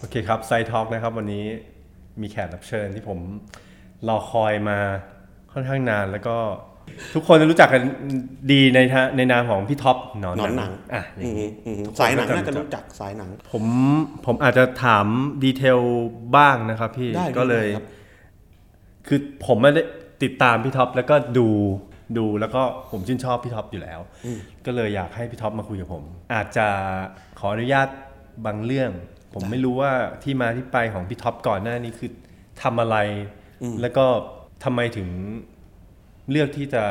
โอเคครับไซทอ l k นะครับวันนี้มีแขกรับเชิญที่ผมรอคอยมาค่อนข้างนานแล้วก็ทุกคนจะรู้จักกันดีในทะในนามของพี่ท็อปหนอนหนอนหนังอะอย่างนี้อืมสายหนังน่าจะรู้จักสายหนัง ผมผมอาจจะถาม detail บ้างนะครับพี่ได้ก็เลยได้ครับคือผมไม่ได้ติดตามพี่ท็อปแล้วก็ดู ดูแล้วก็ผมชื่นชอบพี่ท็อปอยู่แล้ว ก็เลยอยากให้พี่ท็อปมาคุยกับผม อาจจะขออนุญาตบางเรื่อง ผมไม่รู้ว่าที่มาที่ไปของพี่ท็อปก่อนหน้านี้คือทำอะไร แล้วก็ทำไมถึงเลือกที่จะ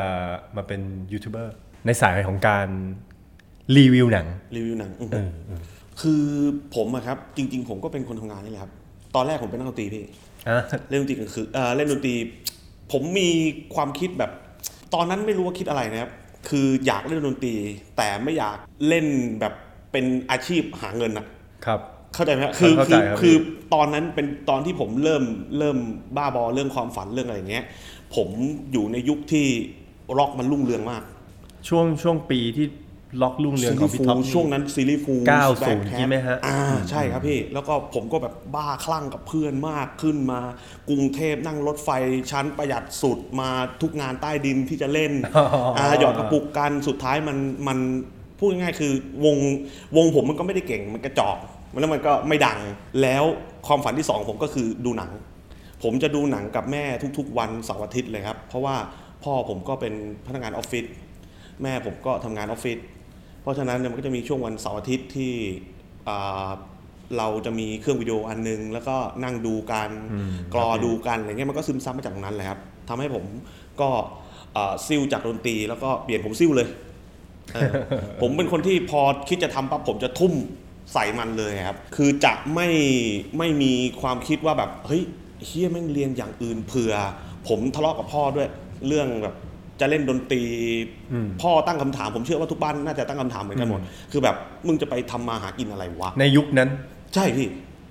มาเป็นยูทูบเบอร์ในสายของการรีวิวหนังรีวิวหนังอืมคือผมอะครับ จริง ๆ ผมก็เป็นคนทำงานนี่แหละครับ ตอนแรกผมเป็นนักดนตรีพี่อะเล่นดนตรีกลางคืนเอ่อเล่นดนตรี ผมมีความคิดแบบ ตอนนั้นไม่รู้ว่าคิดอะไรนะครับ คืออยากเล่นดนตรี แต่ไม่อยากเล่นแบบเป็นอาชีพหาเงินอะครับ เข้าใจไหมครับคือเข้าใจคือครับคือตอนนั้นเป็นตอนที่ผมเริ่มเริ่มบ้าบอเรื่องความฝันเรื่องอะไรอย่างเงี้ย ผมอยู่ในยุคที่ร็อกมันรุ่งเรืองมาก ช่วงช่วงปีที่ ร็อกรุ่งเรืองของพี่ท็อปช่วงนั้นซีรีส์ฟู90ใช่ไหมฮะอ่าใช่ครับพี่แล้วก็ผมก็แบบบ้าคลั่งกับเพื่อนมากขึ้นมา กรุงเทพนั่งรถไฟชั้นประหยัดสุดมาทุกงานใต้ดินที่จะเล่นอ่าหยอดกระปุกกันสุดท้ายมันมันพูดง่ายๆคือวงวงผมมันก็ไม่ได้เก่งมันกระจอกแล้วมันก็ไม่ดังแล้วความฝันที่สองผมก็คือดูหนัง ผมจะดูหนังกับแม่ทุกๆ วันเสาร์อาทิตย์เลยครับ เพราะว่าพ่อผมก็เป็นพนักงานออฟฟิศแม่ผมก็ทำงานออฟฟิศเพ ราะฉะนั้นเนี่ยมันก็จะมีช่วงวันเสาร์อาทิตย์ที่อ่าเราจะมีเครื่องวิดีโออันนึง แล้วก็นั่งดูกันกรอดูกันอะไรเงี้ยมันก็ซึมซับมาจากตรงนั้นเลยครับทำให้ผมก็อ่าซิ่วจากดนตรีแล้วก็เปลี่ยนผมซิ่วเลยเออผมเป็นคนที่พอคิดจะทำปั๊บผมจะทุ่มใส่มันเลยครับ คือจะไม่ไม่มีความคิดว่าแบบ เฮ้ยเฮียแม่งเรียนอย่างอื่นเผื่อ ผมทะเลาะกับพ่อด้วย เรื่องแบบ จะเล่นดนตรีพ่อตั้งคำถามผมเชื่อว่าทุกบ้านน่าจะตั้งคำถามเหมือนกันหมดคือแบบมึงจะไปทำมาหากินอะไรวะในยุคนั้น ใช่พี่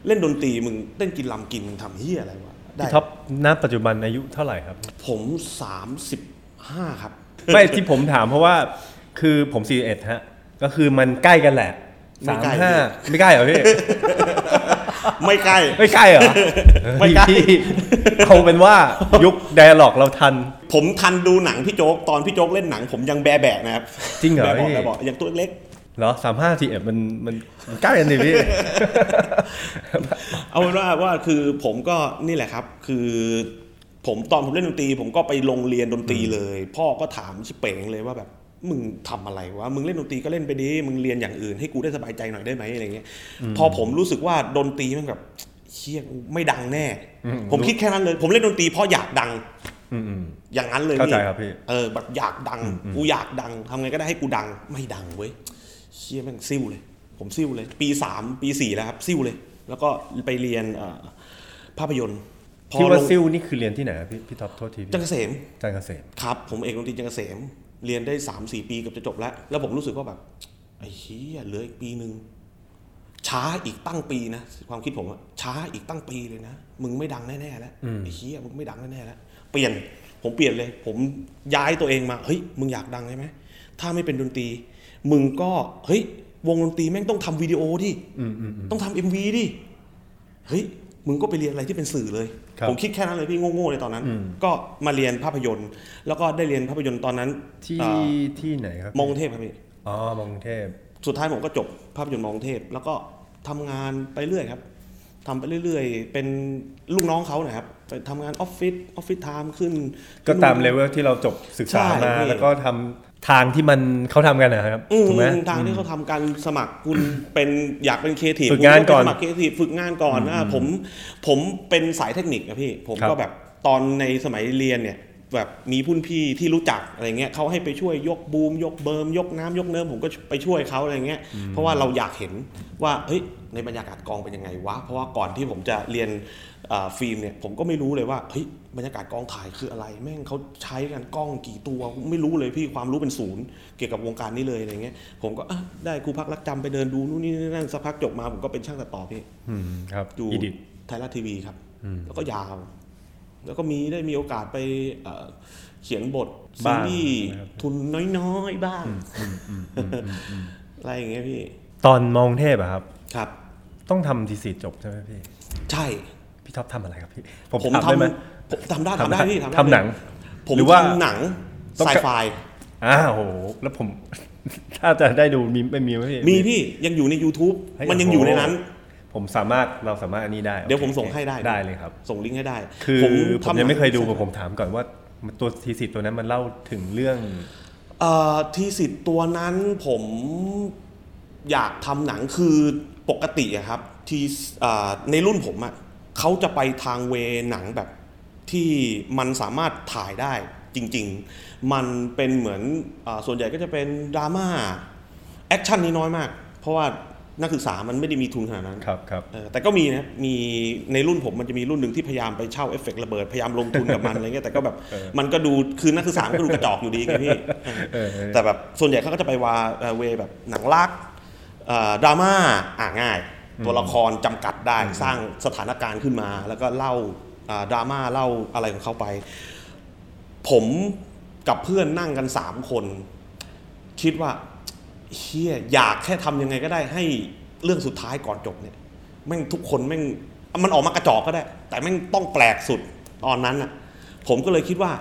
เล่นดนตรีมึงเล่นกินลำกินทำเฮียอะไรวะได้พี่ท็อปณปัจจุบันอายุเท่าไหร่ครับ ผมสามสิบห้าครับ ไม่ที่ผมถามเพราะว่าคือผม41ฮะก็คือมันใกล้กันแหละไม่สามใกล้ห้าไม่ใกล้เหรอพี่ ไม่ใกล้ไม่ใกล้เหรอไม่ใกล้พี่เอาเป็นว่ายุคไดอะล็อกเราทัน ผมทันดูหนังพี่โจ๊กตอนพี่โจ๊กเล่นหนังผมยังแบะแบะนะครับจริงเหรอแบะพี่แบะแบะอย่างตัวเล็กเหรอสามห้าสี่เอ็ดมันมันมันใกล้กันดิพี่ เอาเป็นว่าว่าคือผมก็นี่แหละครับ คือผมตอนผมเล่นดนตรี ผมก็ไปโรงเรียนดนตรีเลย พ่อก็ถามชิเป๋งเลยว่าแบบ มึงทำอะไรวะ มึงเล่นดนตรีก็เล่นไปดิมึงเรียนอย่างอื่นให้กูได้สบายใจหน่อยได้ไหมอะไรเงี้ย พอผมรู้สึกว่าดนตรีมันแบบเชี่ยกูไม่ดังแน่อืมผมคิดแค่นั้นเลย ผมเล่นดนตรีเพราะอยากดังอืมอืมอย่างนั้นเลยเข้าใจครับพี่ เออแบบอยากดัง กูอยากดังทำไงก็ได้ให้กูดัง ไม่ดังเว้ย เชี่ยแม่งซิ่วเลย ผมซิ่วเลย ปีสามปีสี่แล้วครับซิ่วเลย แล้วก็ไปเรียนเอ่อภาพยนตร์พอที่ว่าลงซิลนี่คือเรียนที่ไหนครับพี่พี่ท็อปโทษทีพี่จังเกษมจันทร์เกษมครับ ผมเอกดนตรีจังเกษม เรียนได้สามสี่ปีเกับจะจบแล้ว แล้วผมรู้สึกว่าแบบไอ้เหี้ยเหลืออีกปีหนึ่งช้าอีกตั้งปีนะ ความคิดผมอะช้าอีกตั้งปีเลยนะ มึงไม่ดังแน่ๆแล้วไอ้เหี้ยมึงไม่ดังแน่ๆแล้วเปลี่ยนผมเปลี่ยนเลย ผมย้ายตัวเองมาเฮ้ยมึงอยากดังใช่ไหมถ้าไม่เป็นดนตรี มึงก็เฮ้ยวงดนตรีแม่งต้องทำวิดีโอดิอืมอืมอืมต้องทำ MV ดิเฮ้ยมึงก็ไปเรียนอะไรที่เป็นสื่อเลยครับ ผมคิดแค่นั้นเลยพี่โง่ๆเลยตอนนั้นอืมก็มาเรียนภาพยนตร์ แล้วก็ได้เรียนภาพยนตร์ตอนนั้นที่อ่าที่ไหนครับมอกรุงเทพครับพี่อ๋อมอกรุงเทพ สุดท้ายผมก็จบภาพยนตร์มอกรุงเทพ แล้วก็ทำงานไปเรื่อยครับทำไปเรื่อยๆ เป็นลูกน้องเขานะครับไปทำงานออฟฟิศ office time ขึ้น ก็ตามเลเวลที่เราจบศึกษาใช่ไหมพี่แล้วก็ทำทางที่มันเขาทำกันนะครับอืมถูกไหมทางที่เขาทำการสมัครคุณเป็นอยากเป็นครีเอทีฟฝึกงานก่อนสมัครครีเอทีฟฝึกงานก่อนนะผมผมเป็นสายเทคนิคนะพี่ ผมครับก็แบบตอนในสมัยเรียนเนี่ย แบบมีพุ่นพี่ที่รู้จักอะไรเงี้ยเขาให้ไปช่วยยกบูม ยกเบิร์มยกน้ำยกเนิมผมก็ไปช่วยเขาอะไรเงี้ยเพราะว่าเราอยากเห็นว่าเฮ้ยในบรรยากาศกองเป็นยังไงวะเพราะว่าก่อนที่ผมจะเรียนอ่าฟิล์มเนี่ยผมก็ไม่รู้เลยว่าเฮ้ยบรรยากาศกองถ่ายคืออะไร แม่งเขาใช้กันกล้องกี่ตัวไม่รู้เลยพี่ความรู้เป็นศูนย์เกี่ยวกับวงการนี้เลยอะไรเงี้ยผมก็อะได้ครูพักรักจำไปเดินดูนู่นนี่นั่นสักพักจบมาผมก็เป็นช่างตัดต่อพี่อืมครับอยู่อีดิทไทยรัฐทีวีครับอืมแล้วก็ยาว แล้วก็มีได้มีโอกาสไปเอ่อเขียนบทซีบ้างรีส์นะครับทุนน้อยๆ บ้างอะไรอย่างเงี้ยพี่ ตอนมองเทพอะครับ ครับ ต้องทำทีสิจบใช่ไหมพี่ ใช่ พี่ท็อปทำอะไรครับพี่ ผมถาได้ไหมทำผมทำได้ทำได้พี่ทำได้ทำหนัง ผมหรือว่าทำหนังต้องไซกะไฟอ้าวโห แล้วผม ถ้าจะได้ดูมีไม่มีไหมพี่ มีพี่ยังอยู่ใน YouTube เฮ้ยมันยังโอ้โหอยู่ในนั้น ผมสามารถเราสามารถอันนี้ได้เดี๋ยวผมโอคส่งให้ได้ได้เลยครับ ส่งลิงก์ให้ได้ คือผมทำยังไม่เคยดูหนังผมถามก่อนว่าตัวทีสิตัวนั้นมันเล่าถึงเรื่องเอ่อทีสิทธิ์ตัวนั้นผมอยากทำหนังคือปกติอะครับทีอ่าในรุ่นผมอะเขาจะไปทางเวหนังแบบที่มันสามารถถ่ายได้จริง ๆ มันเป็นเหมือนอาส่วนใหญ่ก็จะเป็นดราม่าแอคชั่นนี่น้อยมาก เพราะว่า นักศึกษามันไม่ได้มีทุนขนาดนั้นครับครับเออแต่ก็มีนะมีในรุ่นผมมันจะมีรุ่นหนึ่งที่พยายามไปเช่าเอฟเฟกต์ระเบิดพยายามลงทุนกับมันอะไรเงี้ยแต่ก็แบบมันก็ดูคือนักศึกษามันก็ดูกระจอกอยู่ดีไงพี่เออแต่แบบส่วนใหญ่เขาก็จะไปว่าเอ่อเวแบบหนังรักเอ่อดราม่าอ่าง่าย ตัวละครจำกัดได้สร้างสถานการณ์ขึ้นมา แล้วก็เล่าอ่าดราม่าเล่าอะไรของเขาไป ผมกับเพื่อนนั่งกันสามคน คิดว่า เฮียอยากแค่ทำยังไงก็ได้ให้เรื่องสุดท้ายก่อนจบเนี่ยแม่งทุกคนแม่งมันออกมากระจอกก็ได้ แต่แม่งต้องแปลกสุดตอนนั้นอะผมก็เลยคิดว่า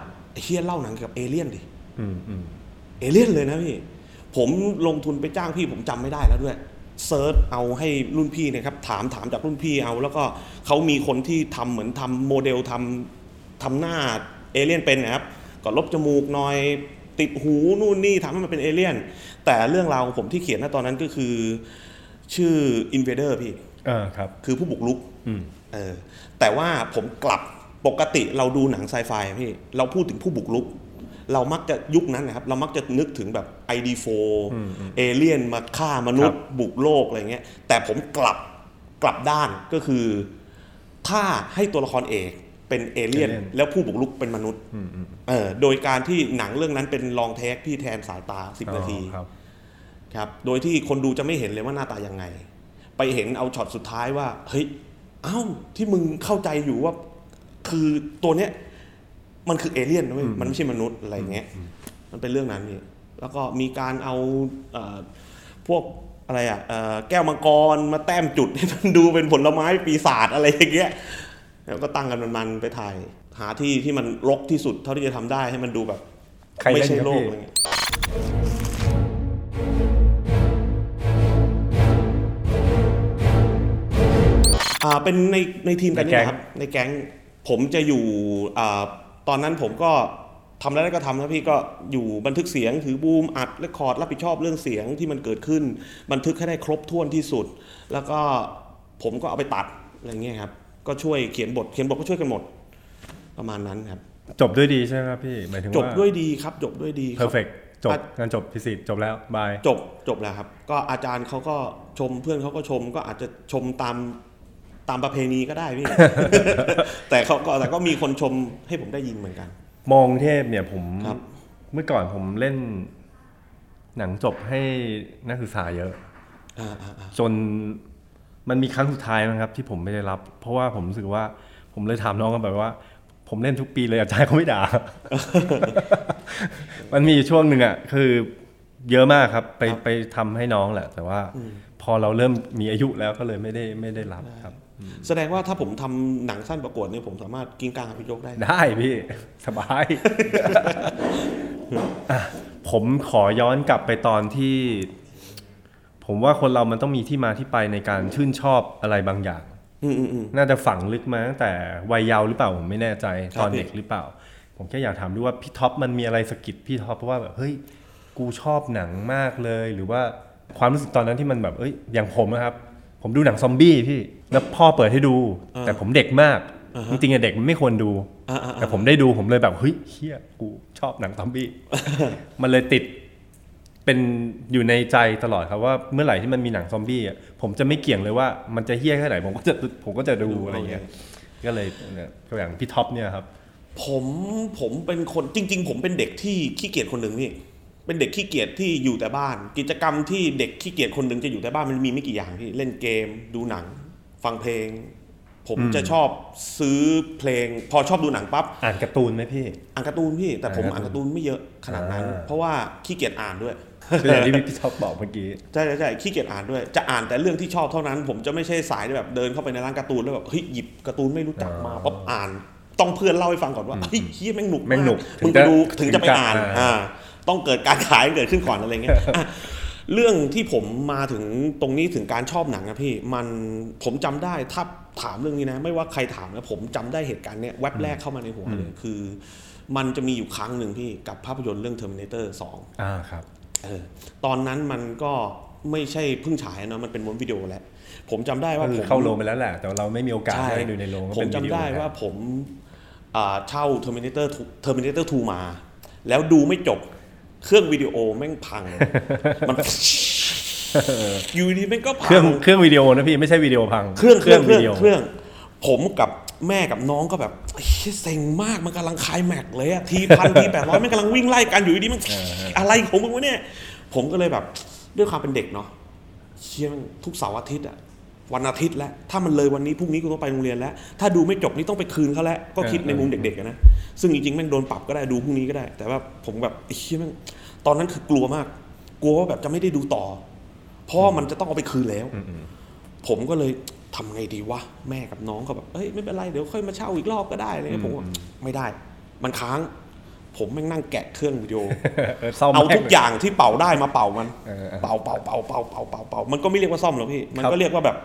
เฮียเล่าหนังเกี่ยวกับเอเลี่ยนดิอืมอืมเอเลี่ยนเลยนะพี่ ผมลงทุนไปจ้างพี่ผมจำไม่ได้แล้วด้วยเซิร์ชเอาให้รุ่นพี่เนะครับ ถามถามจากรุ่นพี่เอา แล้วก็เขามีคนที่ทำเหมือนทำโมเดลทำทำหน้าเอเลี่ยนเป็นนะครับก็ลบจมูกหน่อยติดหูนู่นนี่ทำให้มันเป็นเอเลี่ยน แต่เรื่องราวของผมที่เขียนณตอนนั้นก็คือ ชื่อ Invader พี่อ่าครับ คือผู้บุกรุกอืมเออแต่ว่าผมกลับปกติเราดูหนังไซไฟอะพี่เราพูดถึงผู้บุกรุก เรามักจะยุคนั้นนะครับ เรามักจะนึกถึงแบบ ID4 เอเลี่ยนมาฆ่ามนุษย์บุกโลกอะไรเงี้ย แต่ผมกลับกลับด้านก็คือ ถ้าให้ตัวละครเอกเป็นเอเลี่ยน แล้วผู้บุกรุกเป็นมนุษย์อืมอืมเออโดยการที่หนังเรื่องนั้นเป็นลองเทคพี่แทนสายตา 10 นาทีอ๋อ ครับครับโดยที่คนดูจะไม่เห็นเลยว่าหน้าตายังไง ไปเห็นเอาช็อตสุดท้ายว่าเฮ้ยเอ้าที่มึงเข้าใจอยู่ว่า คือตัวเนี้ยมันคือเอเลี่ยนนะเว้ยมันไม่ใช่มนุษย์อะไรเงี้ยมันเป็นเรื่องนั้นนี่แล้วก็มีการเอาเอ่อพวกอะไรอะเอ่อแก้วมังกรมาแต้มจุดให้มันดูเป็นผลไม้ปีศาจอะไรอย่างเงี้ยแล้วก็ตั้งกันมันๆไปถ่าย หาที่ที่มันรกที่สุดเท่าที่จะทำได้ให้มันดูแบบใครไม่เล่นใช่ครับโลกพี่อะไรเงี้ย อ่าเป็นในในทีมกันในนี่แก๊งนะครับ ในแก๊งผมจะอยู่อ่าตอนนั้นผมก็ทำอะไรก็ทำนะพี่ก็อยู่บันทึกเสียงถือบูมอัดเรคคอร์ดรับผิดชอบเรื่องเสียงที่มันเกิดขึ้น บันทึกให้ได้ครบถ้วนที่สุด แล้วก็ผมก็เอาไปตัดอะไรเงี้ยครับ ก็ช่วยเขียนบทเขียนบทก็ช่วยกันหมด ประมาณนั้นครับ จบด้วยดีใช่ไหมครับพี่หมายถึงว่าจบด้วยดีครับ จบด้วยดีคเพรัอบร์เฟกจบอะงานจบทีสิจบแล้วบายจบจบแล้วครับ ก็อาจารย์เขาก็ชมเพื่อนเขาก็ชมก็อาจจะชมตาม ตามประเพณีก็ได้พี่ แต่เขาก็แต่ก็มีคนชมให้ผมได้ยินเหมือนกัน มองเทพเนี่ยผมครับ เมื่อก่อนผมเล่น หนังจบให้นักศึกษาเยอะ อ่าอ่าอ่าจนมันมีครั้งสุดท้ายนะครับ ที่ผมไม่ได้รับ เพราะว่าผมรู้สึกว่าผมเลยถามน้องกันแบบว่า ผมเล่นทุกปีเลยอาจารย์เขาไม่ด่า มันมีอยู่ช่วงหนึ่งอะคือเยอะมากครับ ไปไปทำให้น้องแหละ แต่ว่า พอเราเริ่มมีอายุแล้วก็เลยไม่ได้ไม่ได้รับครับ แสดงว่าถ้าผมทำหนังสั้นประกวดเนี่ยผมสามารถกิ้งกลางกับพี่ยกได้นะได้พี่ สบายอะผมขอย้อนกลับไปตอนที่ ผมว่าคนเรามันต้องมีที่มาที่ไปในการชื่นชอบอะไรบางอย่างอืมอืมอืมน่าจะฝังลึกมาตั้งแต่วัยเยาว์หรือเปล่าผมไม่แน่ใจครับตอนเด็กหรือเปล่า ผมแค่อยากถามด้วยว่าพี่ท็อปมันมีอะไรสะกิดพี่ท็อปเพราะว่าแบบเฮ้ยกูชอบหนังมากเลย หรือว่าความรู้สึกตอนนั้นที่มันแบบเอ้ยอย่างผมนะครับ ผมดูหนังซอมบี้พี่ แล้วพ่อเปิดให้ดู แต่ผมเด็กมาก จริงๆอะเด็กมันไม่ควรดูอ่าอ่าแต่ผมได้ดูผมเลยแบบเฮ้ยเหี้ยกูชอบหนังซอมบี้ มันเลยติดเป็นอยู่ในใจตลอดครับว่าเมื่อไหร่ที่มันมีหนังซอมบี้อะผมจะไม่เกี่ยงเลยว่ามันจะเฮี้ยแค่ไหนผมก็จะผมก็จะดูอะไรเงี้ยก็เลยเนี่ยก็อย่างพี่ท็อปเนี่ยครับ ผมผมเป็นคนจริง ๆ ผมเป็นเด็กที่ขี้เกียจคนหนึ่งนี่ เป็นเด็กขี้เกียจที่อยู่แต่บ้าน กิจกรรมที่เด็กขี้เกียจคนหนึ่งจะอยู่แต่บ้านมันมีไม่กี่อย่างพี่เล่นเกม ดูหนัง ฟังเพลง ผมจะชอบซื้อเพลง พอชอบดูหนังปั๊บอ่านการ์ตูนไหมพี่อ่านการ์ตูนพี่แต่ผมอ่าอ่านการ์ตูนไม่เยอะขนาดนั้นอ่าเพราะว่าขี้เกียจอ่านด้วยคืออย่างที่พี่ท็อปบอกเมื่อกี้ใช่ใช่ใช่ขี้เกียจอ่านด้วย จะอ่านแต่เรื่องที่ชอบเท่านั้น ผมจะไม่ใช่สายที่แบบเดินเข้าไปในร้านการ์ตูนแล้วแบบเฮ้ยหยิบการ์ตูนไม่รู้จักมาอ๋อปั๊บอ่าน ต้องเพื่อนเล่าให้ฟังก่อนว่าเฮ้ยเฮียแม่งหนุกแม่งหนุกมึงไปดูถึถึงงจะจะไปอ่านอ่าอ่า ต้องเกิดการขายเกิดขึ้นก่อนอะไรเงี้ยอะเรื่องที่ผมมาถึงตรงนี้ถึงการชอบหนังนะพี่ มันผมจำได้ถ้าถามเรื่องนี้นะ ไม่ว่าใครถามนะผมจำได้เหตุการณ์เนี้ยแว็บแรกเข้ามาในหัวเลยคือ มันจะมีอยู่ครั้งหนึ่งพี่กับภาพยนตร์เรื่อง Terminator 2อ่าครับเออตอนนั้นมันก็ไม่ใช่เพิ่งฉายเนอะมันเป็นม้วนวิดีโอแล้วผมจำได้ว่าก็ผคือมเข้าโรงไปแล้วแหละ แต่เราไม่มีโอกาสใช่ได้ดูในโรงก็ผมเป็นจำวิดีโอได้แทนว่าผมอ่าเช่า Terminator 2 Terminator 2 มา แล้วดูไม่จบ เครื่องวิดีโอแม่งพัง มันอยู่ดีแม่งก็เคพัรื่องงเครื่องวิดีโอนะพี่ไม่ใช่วิดีโอพัง เครื่องเครื่องเครื่องวิดีโอเครื่อง ผมกับแม่กับน้องก็แบบเฮ้ยเซ็งมากมันกำลังคลายแม็กซ์เลยอะทีพันทีแปดร้อยมันกำลังวิ่งไล่กันอยู่ดีมันอะไรของมึงวะเนี่ย ผมก็เลยแบบด้วยความเป็นเด็กเนาะเชี่ยมันทุกเสาร์อาทิตย์อะ วันอาทิตย์แล้ว ถ้ามันเลยวันนี้พรุ่งนี้กูต้องไปโรงเรียนแล้ว ถ้าดูไม่จบนี่ต้องไปคืนเขาแล้ว ก็คิดในมุมเด็กๆอะนะ ซึ่งจริงๆแม่งโดนปรับก็ได้ดูพรุ่งนี้ก็ได้ แต่ว่าผมแบบไอ้เชี่ยแม่งตอนนั้นคือกลัวมาก กลัวว่าแบบจะไม่ได้ดูต่อ เพราะว่ามันจะต้องเอาไปคืนแล้ว ผมก็เลยทำไงดีวะ แม่กับน้องก็แบบเอ้ยไม่เป็นไรเดี๋ยวค่อยมาเช่าอีกรอบก็ได้อะไรเลยผมว่าไม่ได้ มันค้าง ผมแม่งนั่งแกะเครื่องวิดีโอ เออซ่อมเอาแม่งทุกอย่างที่เป่าได้มาเป่ามันเออเป่าเป่าเป่าเป่าเป่าเป่าเป่ามันก็ไม่เรียกว่าซ่อมหรอกพี่ มันครับก็เรียกว่าแบบ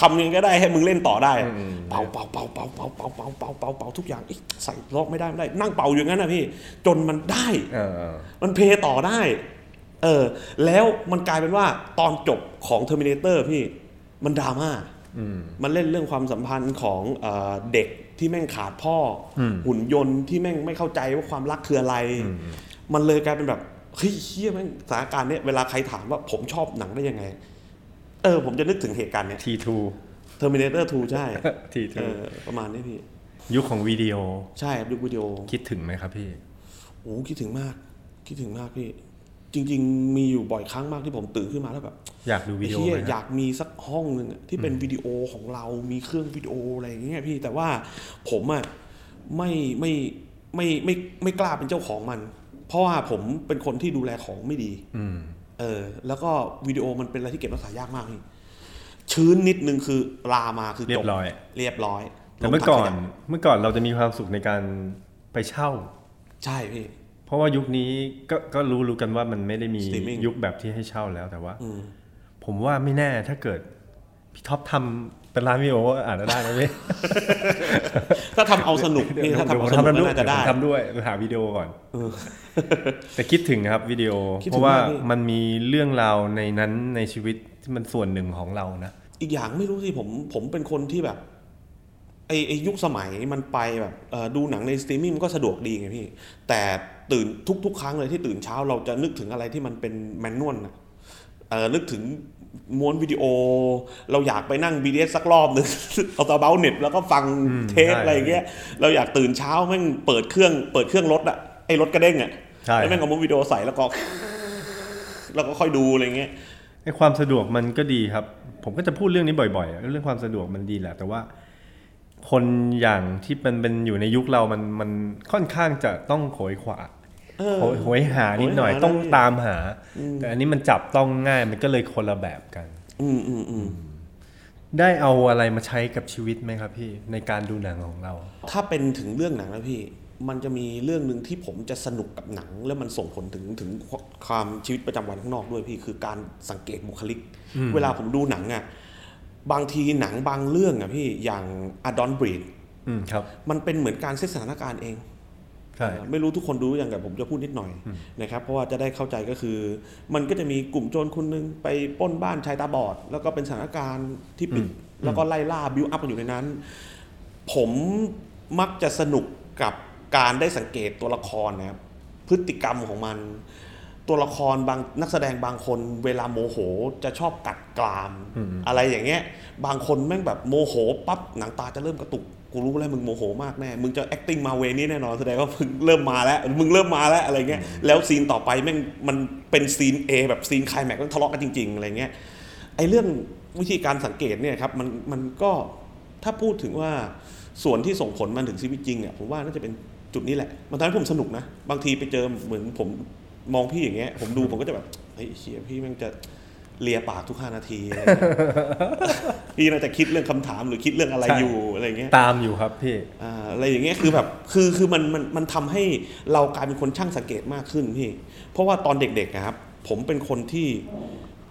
ทำยังไงก็ได้ให้มึงเล่นต่อได้อืมเป่าเป่าเป่าเป่าเป่าเป่าเป่าเป่าเป่าเป่าทุกอย่างเอ๊ะใส่ล็อกไม่ได้ไม่ได้นั่งเป่าอย่างนั้นนะพี่ จนมันได้เออเออมัน play ต่อได้ เออ แล้วมันกลายเป็นว่าตอนจบของ Terminator พี่มันดราม่าอืมมันเล่นเรื่องความสัมพันธ์ของเออเด็กที่แม่งขาดพ่ออมหุ่นยนต์ที่แม่งไม่เข้าใจว่าความรักคืออะไร มันเลยกลายเป็นแบบเฮ้ยเหี้ยแม่งสถานการณ์เนี้ยเวลาใครถามว่าผมชอบหนังได้ยังไง เออผมจะนึกถึงเหตุการณ์เนี้ย T2 Terminator 2 ใช่ทีเอทูอประมาณนี้พี่ ยุคของวิดีโอ ใช่ครับดูวิดีโอ คิดถึงไหมครับพี่โอ้คิดถึงมาก คิดถึงมากพี่ จริง ๆ มีอยู่บ่อยครั้งมากที่ผมตื่นขึ้นมาแล้วแบบอยากดูวิดีโอไอ้เหี้ยไหมอครับยากมีสักห้องหนึ่งอะที่เป็นวิดีโอของเรามีเครื่องวิดีโออะไรอย่างเงี้ยพี่แต่ว่าผมอะไม่ไม่ไม่ไม่ไม่กล้าเป็นเจ้าของมัน เพราะว่าผมเป็นคนที่ดูแลของไม่ดี อืม เออแล้วก็วิดีโอมันเป็นอะไรที่เก็บรักษายากมากพี่ชื้นนิดนึงคือลามาคือจบเรียบร้อย เรียบร้อย แต่เมื่อก่อนลงถังขยะเมื่อก่อนเราจะมีความสุขในการไปเช่า ใช่พี่เพราะว่ายุคนี้ก็ก็รู้รู้กันว่ามันไม่ได้มี Streaming ยุคแบบที่ให้เช่าแล้วแต่ว่าอืมผมว่าไม่แน่ถ้าเกิดพี่ท็อปทำ เป็นร้านวิดีโออาจจะได้นะพี่ถ้าทำเอาสนุกพี่ถ้าทำเอาสนุกก็น่าจะได้ผมทำด้วยหาวิดีโอก่อนแต่คิดถึงนะครับวิดีโอคิดถึงเพราะว่ามากพี่มันมีเรื่องราวในนั้นในชีวิตที่มันส่วนหนึ่งของเรานะ อีกอย่างไม่รู้สิผมผมเป็นคนที่แบบไอไอยุคสมัยมันไปแบบเอ่อดูหนังในสตรีมมิ่งมันก็สะดวกดีไงพี่ แต่ตื่นทุกๆ ครั้งเลยที่ตื่นเช้าเราจะนึกถึงอะไรที่มันเป็น manual นะเออ นึกถึงม้วนวิดีโอ เราอยากไปนั่ง BTS สักรอบหนึ่งเอาตาเบลเน็ตแล้วก็ฟังเทปใช่อะไรอย่างเงี้ยเราอยากตื่นเช้าแม่งเปิดเครื่องเปิดเครื่องรถอะไอรถกระเด้งอะใช่แล้วแม่งเอาม้วนวิดีโอใส่แล้วก็แล้วก็ค่อยดูอะไรเงี้ยไอ้ความสะดวกมันก็ดีครับ ผมก็จะพูดเรื่องนี้บ่อยๆ เรื่องความสะดวกมันดีแหละ แต่ว่า คนอย่างที่มันเป็นอยู่ในยุคเรามันมันค่อนข้างจะต้องโขยขวาเออ โหยโหยหานิดหน่อยโหยหาต้องเลยตามหา แต่อันนี้มันจับต้องง่ายมันก็เลยคนละแบบกัน อืมอืมอืมได้เอาอะไรมาใช้กับชีวิตไหมครับพี่ในการดูหนังของเรา ถ้าเป็นถึงเรื่องหนังนะพี่ มันจะมีเรื่องหนึ่งที่ผมจะสนุกกับหนัง แล้วมันส่งผลถึงถึงความชีวิตประจำวันข้างนอกด้วยพี่คือการสังเกตบุคลิก เวลาผมดูหนังอะบางทีหนังบางเรื่องอะพี่อย่าง a d o n Breed อืมครับ มันเป็นเหมือนการเซตสถานการณ์เองใช่เอ่อ ไม่รู้ทุกคนรู้อย่างกับผมจะพูดนิดหน่อยนะครับเพราะว่าจะได้เข้าใจก็คือ มันก็จะมีกลุ่มโจรคนหนึงไปปล้นบ้านชายตาบอด แล้วก็เป็นสถานการณ์ที่ปิด แล้วก็ไล่ล่าบิวอัพกันอยู่ในนั้น ผมมักจะสนุกกับการได้สังเกตตัวละครนะครับพฤติกรรมของมันตัวละครบางนักแสดงบางคนเวลาโมโหจะชอบกัดกราม อะไรอย่างเงี้ย บางคนแม่งแบบโมโหปั๊บหนังตาจะเริ่มกระตุก กูรู้แล้วมึงโมโหมากแน่ มึงจะ acting มาเวนี้แน่นอนแสดงว่ามึงเริ่มมาแล้ว มึงเริ่มมาแล้วอะไรเงี้ย แล้วซีนต่อไปแม่งมันเป็นซีน A แบบซีนไคลแม็กซ์ต้องทะเลาะกันจริง ๆ อะไรเงี้ย ไอ้เรื่องวิธีการสังเกตเนี่ยครับมันมันก็ถ้าพูดถึงว่าส่วนที่ส่งผลมันถึงชีวิตจริงเนี่ยผมว่าน่าจะเป็นจุดนี้แหละ มันทำให้ผมสนุกนะ บางทีไปเจอเหมือนผมมองพี่อย่างเงี้ย ผมดูผมก็จะแบบ เฮ้ยเชียพี่แมันจะ เลียปากทุกห้านาทีอะไรเงี้ยพี่น่าจะคิดเรื่องคำถามหรือคิดเรื่องอะไรใช่อยู่อะไรเงี้ยตามอยู่ครับพี่อ่าอะไรอย่างเงี้ยคือแบบคือคือมันมันมันทำให้เรากลายเป็นคนช่างสังเกตมากขึ้นพี่ เพราะว่าตอนเด็กๆอะครับ ผมเป็นคนที่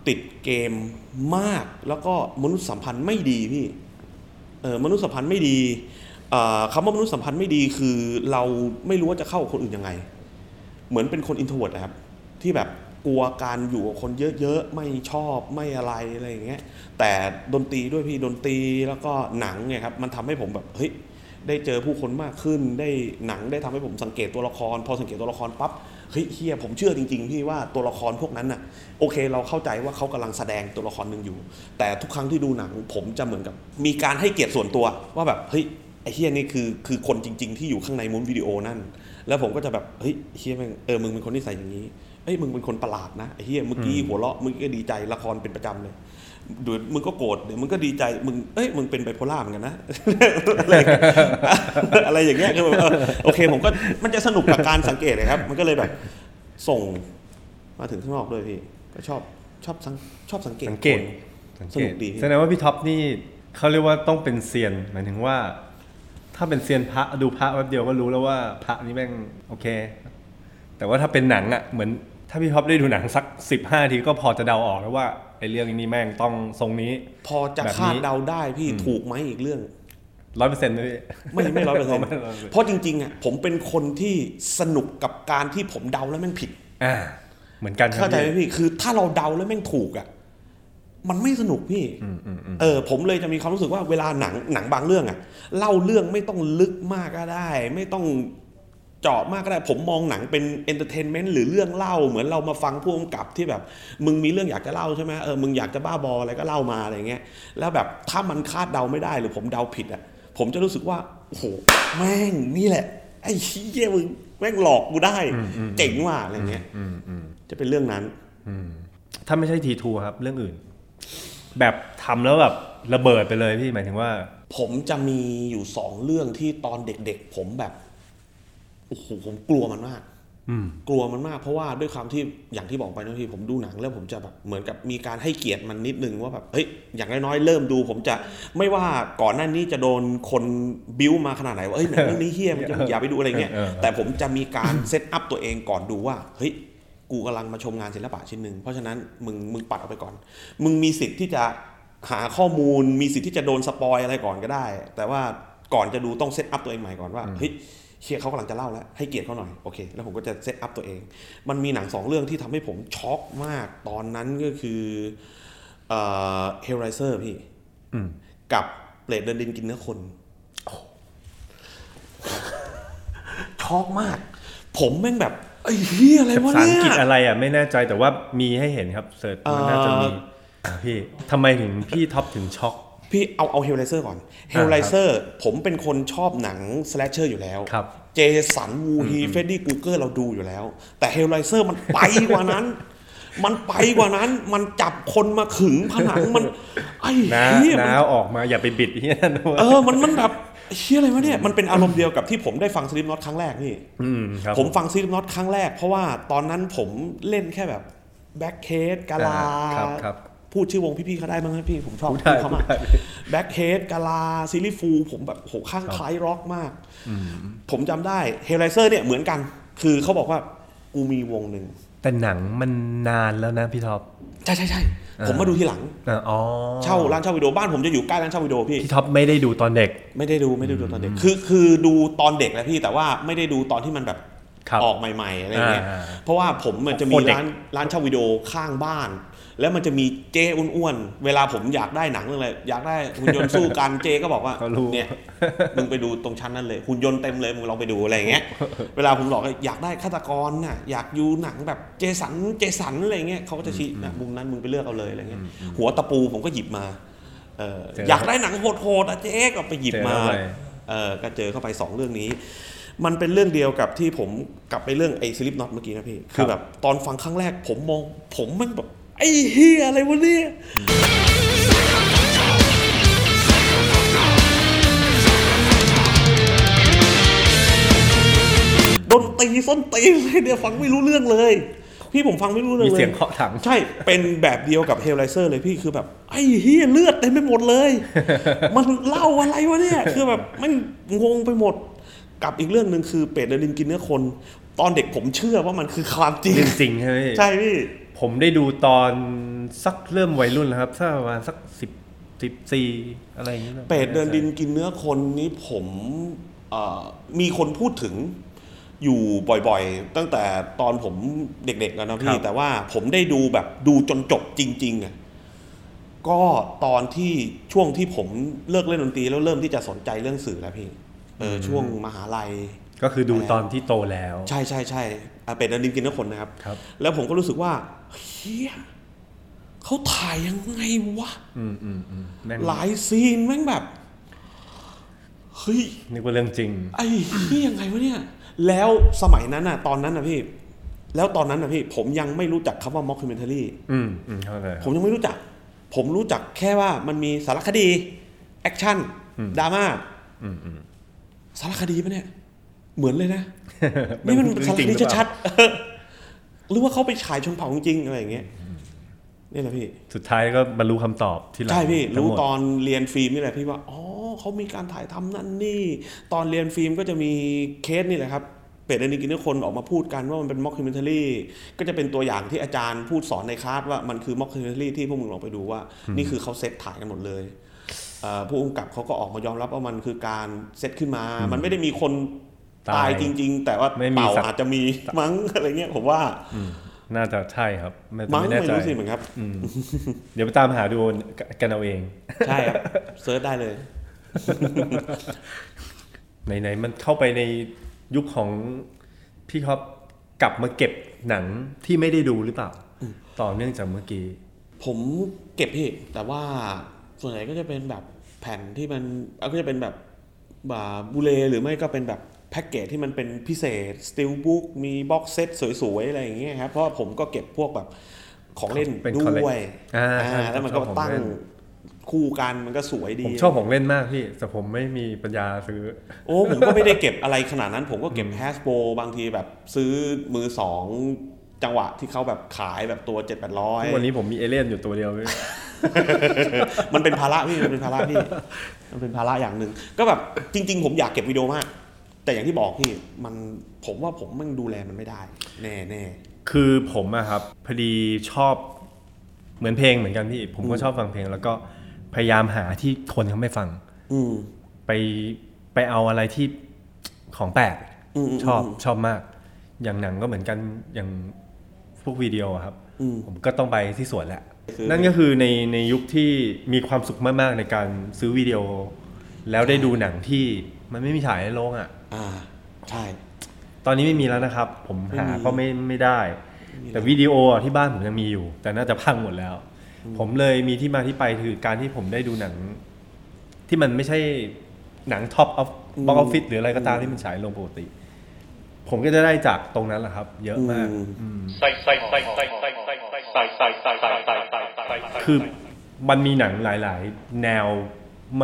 ติดเกมมาก แล้วก็มนุษยสัมพันธ์ไม่ดีพี่เออมนุษยสัมพันธ์ไม่ดีอ่าคำว่ามนุษยสัมพันธ์ไม่ดีคือเราไม่รู้ว่าจะเข้ากับคนอื่นยังไง เหมือนเป็นคน introvert นะครับที่แบบ กลัวการอยู่กับคนเยอะๆ ไม่ชอบไม่อะไรอะไรอย่างเงี้ยแต่ดนตรีด้วยพี่ดนตรีแล้วก็หนังเนี่ยครับมันทำให้ผมแบบเฮ้ยได้เจอผู้คนมากขึ้นได้หนังได้ทำให้ผมสังเกตตัวละคร พอสังเกตตัวละครปั๊บเฮ้ยเฮียผมเชื่อจริงๆพี่ว่าตัวละครพวกนั้นน่ะโอเค เราเข้าใจว่าเขากำลังแสดงตัวละครหนึ่งอยู่ แต่ทุกครั้งที่ดูหนังผมจะเหมือนกับ มีการให้เกียรติส่วนตัวว่าแบบเฮ้ยไอ้เฮียนี่คือคือคนจริง ๆ ที่อยู่ข้างในมุ้นวิดีโอนั่น แล้วผมก็จะแบบเฮ้ยเฮียแม่งเออมึงเป็นคนที่ใส่อย่างนี้ เอ้ยมึงเป็นคนประหลาดนะไอ้เฮียเมื่อกี้หัวเราะเมื่อกี้ก็ดีใจละครเป็นประจำเลยเดี๋ยวมึงก็โกรธเดี๋ยวมึงก็ดีใจมึงเอ้ยมึงเป็นไบโพล่าเหมือนกันนะ อะไรอย่างเงี้ยอะไรอย่างเงี้ยคือแบบเออโอเคผมก็มันจะสนุกกับการสังเกตเลยครับ มันก็เลยแบบ ส่งมาถึงข้างนอกด้วยพี่ ก็ชอบชอบสังชอบสังเกตสังเกตคนสังสนุกดีพี่แสดงว่าพี่ท็อปนี่เขาเรียกว่าต้องเป็นเซียนหมายถึงว่า ถ้าเป็นเซียนพระดูพระแป๊บเดียวก็รู้แล้วว่าพระนี่แม่งโอเค แต่ว่าถ้าเป็นหนังอะเหมือน ถ้าพี่ท็อปได้ดูหนังสักสิบห้าทีก็พอจะเดาออกแล้วว่าไอ้เรื่องนี้แม่งต้องทรงนี้ พอจะแบบนี้คาดเดาได้พี่ถูกไหมอีกเรื่องร้อยเปอร์เซ็นต์เลยพี่ไม่ไม่ร้อยเปอร์เซ็นต์ไม่100%เพราะจริงๆอะผมเป็นคนที่สนุกกับการที่ผมเดาแล้วแม่งผิดอ่าเหมือนกันครับเข้าใจไหมพี่พี่คือ ถ้าเราเดาแล้วแม่งถูกอะมันไม่สนุกพี่อืมอืมอืมเออ ผมเลยจะมีความรู้สึกว่าเวลาหนังหนังบางเรื่องอะเล่าเรื่องไม่ต้องลึกมากก็ได้ ไม่ต้องเจาะมากก็ได้ผมมองหนังเป็น entertainment หรือเรื่องเล่า เหมือนเรามาฟังผู้กำกับที่แบบ มึงมีเรื่องอยากจะเล่าใช่ไหมเออมึงอยากจะบ้าบออะไรก็เล่ามาอะไรเงี้ยแล้วแบบถ้ามันคาดเดาไม่ได้หรือผมเดาผิดอะผมจะรู้สึกว่าโอ้โหแม่งนี่แหละ ไอ้เหี้ยมึงแม่งหลอกกูได้เจ๋งว่ะอะไรเงี้ยอืมอืมจะเป็นเรื่องนั้นถ้าไม่ใช่ทีทูครับเรื่องอื่น แบบทำแล้วแบบระเบิดไปเลยพี่หมายถึงว่า ผมจะมีอยู่สองเรื่องที่ตอนเด็ก ๆ ผมแบบ โอ้โหผมกลัวมันมากอืมกลัวมันมากเพราะว่าด้วยความที่อย่างที่บอกไปนะพี่ผมดูหนังแล้วผมจะแบบเหมือนกับมีการให้เกียรติมันนิดนึงว่าแบบเฮ้ยอย่างน้อยๆเริ่มดู ผมจะไม่ว่าก่อนหน้านี้จะโดนคนบิ้วมาขนาดไหนว่าเอ้ยหนังเรื่องนี้เฮี้ยมันจะอย่าไปดูอะไรเงี้ยเออเออแต่ผมจะมีการเซตอัพตัวเองก่อนดูว่าเฮ้ยกูกำลังมาชมงานศิลปะชิ้นหนึ่งเพราะฉะนั้นมึงมึงปัดออกไปก่อน มึงมีสิทธิ์ที่จะหาข้อมูล มีสิทธิ์ที่จะโดน spoil อะไรก่อนก็ได้ แต่ว่าก่อนจะดูต้อง setup ตัวเองใหม่ก่อนว่าเฮ้ย เฮ้ยเขากำลังจะเล่าแล้ว ให้เกียรติเขาหน่อย โอเค แล้วผมก็จะ setup ตัวเอง มันมีหนังสองเรื่องที่ทำให้ผมช็อกมาก ตอนนั้นก็คือเอ่อ Hellraiser พี่อืมกับเปรตเดินดินกินเนื้อคนช็อกมาก ผมแม่งแบบไอ้เฮียอะไรวะภาษาเนี่อังกฤษยอะไรอะไม่แน่ใจแต่ว่ามีให้เห็นครับเสิร์ชมันน่าจะมีเอ่ออะพี่ทำไมถึงพี่ท็อปถึงช็อก พี่เอาเอาเฮลไลเซอร์ก่อนเฮลไลเซอร์ผมเป็นคนชอบหนังสแลชเชอร์อยู่แล้วครับเจสันวูฮีเฟดดี้กูเกอร์เราดูอยู่แล้ว แต่เฮลไลเซอร์มันไปกว่านั้น มันไปกว่านั้นมันจับคนมาขึงผนังมันไอ้น้าเหี้ยมันน้าเอาออกมาอย่าไปบิดที่นั่นด้วยเออมันมันแบบเชี่ยอะไรวะเนี่ยมันเป็นอารมณ์เดียวกับที่ผมได้ฟังสลิปน็อตครั้งแรกนี่อืมครับผมฟังสลิปน็อตครั้งแรก เพราะว่าตอนนั้นผมเล่นแค่แบบแบ็คเคสกาลาครับครับ พูดชื่อวงพี่ๆเขาได้มั้งไหมพี่ผมชอบพูดได้พูดเขามากพูดได้แบ็คเฮดกาลาซิลิฟูผมแบบโหข้างคล้ายร็อกมาก ผมจำได้เฮลไลเซอร์เนี่ยเหมือนกัน คือเขาบอกว่ากูมีวงหนึ่ง แต่หนังมันนานแล้วนะพี่ท็อป ใช่ใช่ใช่ผมมาดูทีหลังอะอ๋อเช่าร้านเช่าวิดีโอบ้านผมจะอยู่ใกล้ร้านเช่าวิดีโอพี่พี่ท็อปไม่ได้ดูตอนเด็ก ไม่ได้ดูไม่ได้ดูตอนเด็ก คือคือดูตอนเด็กแหละพี่แต่ว่าไม่ได้ดูตอนที่มันแบบครับออกใหม่ๆอะไรเงี้ยอ่าเพราะว่าผมมันจะมีโคตรเด็กร้านร้านเช่าวิดีโอข้างบ้าน แล้วมันจะมีเจ้อ้วนๆ เวลาผมอยากได้หนังเรื่องอะไร อยากได้หุ่นยนต์สู้กันเจ๊ก็บอกว่าเขารู้เนี่ยมึงไปดูตรงชั้นนั้นเลยหุ่นยนต์เต็มเลยมึงลองไปดูอะไรอย่างเงี้ย เวลาผมบอกว่าอยากได้ฆาตกรน่ะอยากดูหนังแบบเจสันเจสันอะไรเงี้ยเขาก็จะชี้นะมุมนั้นมึงไปเลือกเอาเลยอะไรเงี้ยหัวตะปูผมก็หยิบมาเออเจออยากได้หนังโหดๆอะเจ๊ก็ไปหยิบมาเจอเข้าไปเออก็เจอเข้าไปสองเรื่องนี้มันเป็นเรื่องเดียวกับที่ผมกลับไปเรื่องไอ้สลิปน็อตเมื่อกี้นะพี่ คือแบบตอนฟังครั้งแรกผมมองผมมันแบบ ไอ้เฮียอะไรวะเนี่ย ดนตีส้นตีเลยเดี๋ยวฟังไม่รู้เรื่องเลย พี่ผมฟังไม่รู้เรื่องเลย มีเสียงเคาะถัง ใช่ เป็นแบบเดียวกับเฮลไลเซอร์เลยพี่คือแบบ ไอ้เฮียเลือดเต็มไปหมดเลย มันเล่าอะไรวะเนี่ย คือแบบมันงงไปหมด กับอีกเรื่องหนึ่งคือเป็ดเดลินกินเนื้อคน ตอนเด็กผมเชื่อว่ามันคือความจริง จริงๆใช่ไหมใช่พี่ ผมได้ดูตอนสักเริ่มวัยรุ่นแล้วครับสักประมาณสักสิบสิบสี่อะไรอย่างเงี้ยเป็ดเดินดินกินเนื้อคนนี้ผมเอ่อมีคนพูดถึงอยู่บ่อยๆ ตั้งแต่ตอนผมเด็กๆแล้วนะพี่แต่ว่าผมได้ดูแบบดูจนจบจริงๆอะก็ตอนที่ช่วงที่ผมเลิกเล่นดนตรีแล้วเริ่มที่จะสนใจเรื่องสื่อแล้วพี่เออช่วงมหาลัย ก็คือดูตอนที่โตแล้ว ใช่ใช่ใช่อะเป็ดเดินดินกินเนื้อคนนะครับครับ แล้วผมก็รู้สึกว่าเฮียเขาถ่ายยังไงวะอืมอืมอืมแม่งหลาย scene แม่งแบบเฮ้ยนึกว่าเรื่องจริง ไอ้ที่ยังไงวะเนี่ย แล้วสมัยนั้นน่ะตอนนั้นน่ะพี่ แล้วตอนนั้นน่ะพี่ ผมยังไม่รู้จักคำว่า mockumentary อืมอืมเข้าใจคผรับมยังไม่รู้จัก ผมรู้จักแค่ว่ามันมีสารคดี action drama อืมอืมสารคดีปะเนี่ย เหมือนเลยนะ นี่มันเรื่องจริงสารคดีหรือเปล่าชัดๆหรือว่าเขาไปฉายชนเผ่าจริงๆอะไรอย่างเงี้ยนี่แหละพี่ สุดท้ายก็บรรลุคำตอบที่หลังใช่พี่ทั้งรู้หมดตอนเรียนฟิล์มนี่แหละพี่ว่า อ๋อเขามีการถ่ายทำนั่นนี่ ตอนเรียนฟิล์มก็จะมีเคสนี่แหละครับ เปรตเดินดินกินเนื้อคนออกมาพูดกันว่ามันเป็น mockumentary ก็จะเป็นตัวอย่างที่อาจารย์พูดสอนในคลาสว่ามันคือ mockumentary ที่พวกมึงลองไปดูว่า นี่คือเขาเซตถ่ายกันหมดเลยเอ่อผู้กำกับเขาก็ออกมายอมรับว่ามันคือการเซตขึ้นมา มันไม่ได้มีคน ตายจริง ๆ แต่ว่าไม่มีเป่าสัตว์อาจจะมีมั้งอะไรเงี้ยผมว่าน่าจะใช่ครับไม่มั้งไม่แน่ไม่ใจรู้สิเหมือนครับอืมเดี๋ยวไปตามหาดูกันเอาเอง ใช่ครับเซิร์ชได้เลยไหนๆมันเข้าไปในยุคของพี่ครับกลับมาเก็บหนังที่ไม่ได้ดูหรือเปล่า ต่อเนื่องจากเมื่อกี้ ผมเก็บพี่ แต่ว่าส่วนใหญ่ก็จะเป็นแบบแผ่นที่มันเอาก็จะเป็นแบบบาบูเลหรือไม่ก็เป็นแบบ แพ็กเกจที่มันเป็นพิเศษสติลบุ๊กมีบ็อกเซตสวยๆ อะไรอย่างเงี้ยครับ เพราะว่าผมก็เก็บพวกแบบของเล่นเป็นด้ collect วยอ่าอ่าใช่แล้วมันชก็อบของตั้งเล่นคู่กันมันก็สวยดี ผมชอบของเล่นมากพี่ แต่ผมไม่มีปัญญาซื้อ โอ้ผมก็ไม่ได้เก็บอะไรขนาดนั้น ผมก็เก็บแฮสโ o บางทีแบบซื้อมือสองจังหวะที่เขาแบบขายแบบตัวเจ็ดแปดร้อยทุกวันนี้ผมมีเอเลี่ยนอยู่ตัวเดียวพี่มันเป็นภาระพี่มันเป็นภาระพี่ มันเป็นภาระอย่างหนึ่งก็แบบจริง ๆ ผมอยากเก็บวิดีโอมาก แต่อย่างที่บอกพี่มันผมว่าผมมันดูแลมันไม่ได้ แน่แน่คือผมอะครับพอดีชอบเหมือนเพลงเหมือนกันพี่ผมก็ชอบฟังเพลง แล้วก็พยายามหาที่คนเขาไม่ฟัง อืมไปไปเอาอะไรที่ของแปลกอืมอืมชอบชอบมาก อย่างหนังก็เหมือนกันอย่างพวกวิดีโออะครับอืมผมก็ต้องไปที่สวนแหละคือนั่นก็คือในในยุคที่มีความสุขมากๆในการซื้อวิดีโอ แล้วได้ดูหนังที่มันไม่มีฉายในโรงอะ่าใช่ ตอนนี้ไม่มีแล้วนะครับ ผมหาก็ไม่ไม่ได้ แต่วิดีโอที่บ้านผมยังมีอยู่ แต่น่าจะพังหมดแล้ว ผมเลยมีที่มาที่ไปคือการที่ผมได้ดูหนัง ที่มันไม่ใช่หนัง top of box office หรืออะไรก็ตามที่มันฉายโรงปกติ ผมก็จะได้จากตรงนั้นแหละครับ เยอะมากคือมันมีหนังหลาย ๆ แนว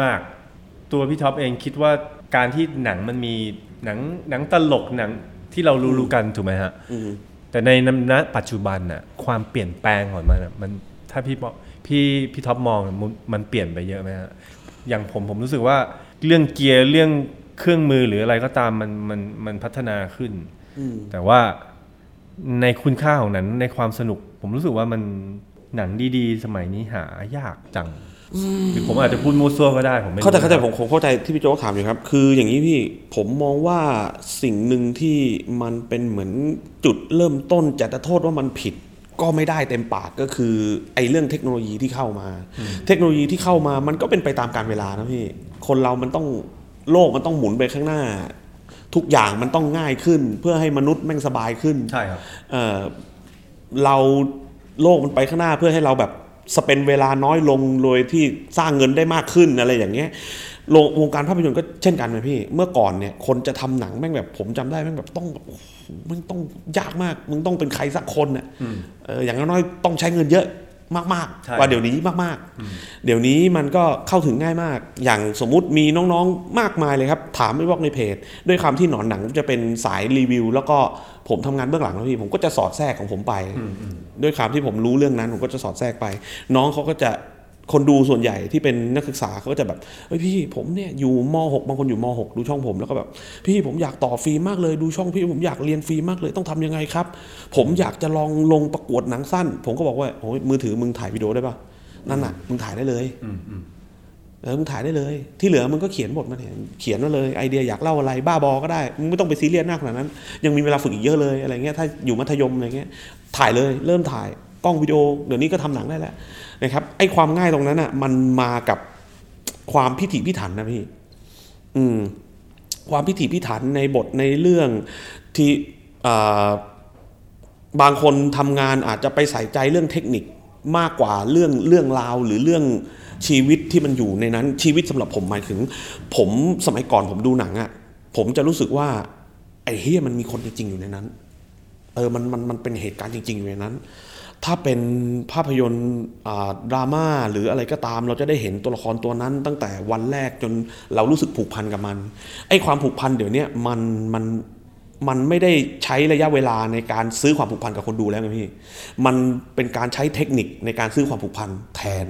มาก ตัวพี่ท็อปเองคิดว่า การที่หนังมันมีหนังหนังตลกหนังที่เรารู้ๆกันถูกไหมฮะอืมแต่ในณปัจจุบันน่ะความเปลี่ยนแปลงของมันน่ะมันถ้าพี่บอกพี่พี่ท็อปมองมันมันเปลี่ยนไปเยอะไหมฮะอย่างผมผมรู้สึกว่าเรื่องเกียร์เรื่องเครื่องมือหรืออะไรก็ตามมันมันมันพัฒนาขึ้นอืมแต่ว่าในคุณค่าของหนังในความสนุก ผมรู้สึกว่ามันหนังดีๆ สมัยนี้หายากจัง หรือผมอาจจะพูดมั่วซั่วก็ได้ผมไม่รู้เข้าใจเข้าใจผมผมเข้าใจที่พี่โจ๊กถามอยู่ครับ คืออย่างนี้พี่ผมมองว่าสิ่งหนึ่งที่มันเป็นเหมือนจุดเริ่มต้นจะจะโทษว่ามันผิด ก็ไม่ได้เต็มปากก็คือไอ้เรื่องเทคโนโลยีที่เข้ามา เทคโนโลยีที่เข้ามามันก็เป็นไปตามการเวลานะพี่คนเรามันต้องโลกมันต้องหมุนไปข้างหน้า ทุกอย่างมันต้องง่ายขึ้น เพื่อให้มนุษย์แม่งสบายขึ้นใช่ครับเอ่อเราโลกมันไปข้างหน้าเพื่อให้เราแบบ สเปนเวลาน้อยลงโดยที่สร้างเงินได้มากขึ้นอะไรอย่างเงี้ยโลงวงการภาพยนตร์ก็เช่นกันไหมพี่ เมื่อก่อนเนี่ยคนจะทำหนังแม่งแบบผมจำได้แม่งแบบต้องแบบโอ้โหมันต้องยากมาก มึงต้องเป็นใครสักคนน่ะเอออย่างน้อยๆต้องใช้เงินเยอะ มากใช่ๆกว่าเดี๋ยวนี้มากๆ เดี๋ยวนี้มันก็เข้าถึงง่ายมาก อย่างสมมุติมีน้องๆมากมายเลยครับ ถามไม่บอกในเพจ ด้วยคำที่หนอนหนังจะเป็นสายรีวิว แล้วก็ผมทำงานเบื้องหลังแล้วพี่ผมก็จะสอดแทรกของผมไป ด้วยความที่ผมรู้เรื่องนั้นผมก็จะสอดแทรกไป น้องเขาก็จะ คนดูส่วนใหญ่ที่เป็นนักศึกษาเขาก็จะแบบเฮ้ยพี่ผมเนี่ยอยู่ม .6 บางคนอยู่ม .6 ดูช่องผมแล้วก็แบบ พี่ผมอยากต่อฟรีมากเลยดูช่องพี่ผมอยากเรียนฟรีมากเลยต้องทำยังไงครับ ผมอยากจะลองลงประกวดหนังสั้น ผมก็บอกว่าโอ้ยมือถือมึงถ่ายวิดีโอได้ปะนั่นน่ะมึงถ่ายได้เลยอืมอืมเออมึงถ่ายได้เลย ที่เหลือมึงก็เขียนบทมาเนี่ยเขียนมาเลยไอเดียอยากเล่าอะไรบ้าบอก็ได้มึงไม่ต้องไปซีเรียสมากขนาดนั้น ยังมีเวลาฝึกอีกเยอะเลยอะไรเงี้ยถ้าอยู่มัธยมอะไรเงี้ยถ่ายเลยเริ่มถ่ายกล้องวิดีโอเดี๋ยวนี้ก็ทำหนังได้แล้ว นะครับไอ้ความง่ายตรงนั้นอะมันมากับความพิถีพิถันนะพี่อืมความพิถีพิถันในบทในเรื่องที่บางคนทำงานอาจจะไปใส่ใจเรื่องเทคนิคมากกว่าเรื่องเรื่องราวหรือเรื่องชีวิตที่มันอยู่ในนั้นชีวิตสำหรับผมหมายถึง ผมสมัยก่อนผมดูหนังอะ่ะผมจะรู้สึกว่า ไอ้เฮียมันมีคนจริงๆอยู่ในนั้น เออมันมันมันเป็นเหตุการณ์จริง ๆ อยู่ในนั้น ถ้าเป็นภาพยนตร์ดราม่าหรืออะไรก็ตาม เราจะได้เห็นตัวละครตัวนั้น ตั้งแต่วันแรกจนเรารู้สึกผูกพันกับมันไอ้ความผูกพันเดี๋ยวนี้มันมันมันไม่ได้ใช้ระยะเวลาในการซื้อความผูกพันกับคนดูแล้วไงพี่ มันเป็นการใช้เทคนิคในการซื้อความผูกพันแทน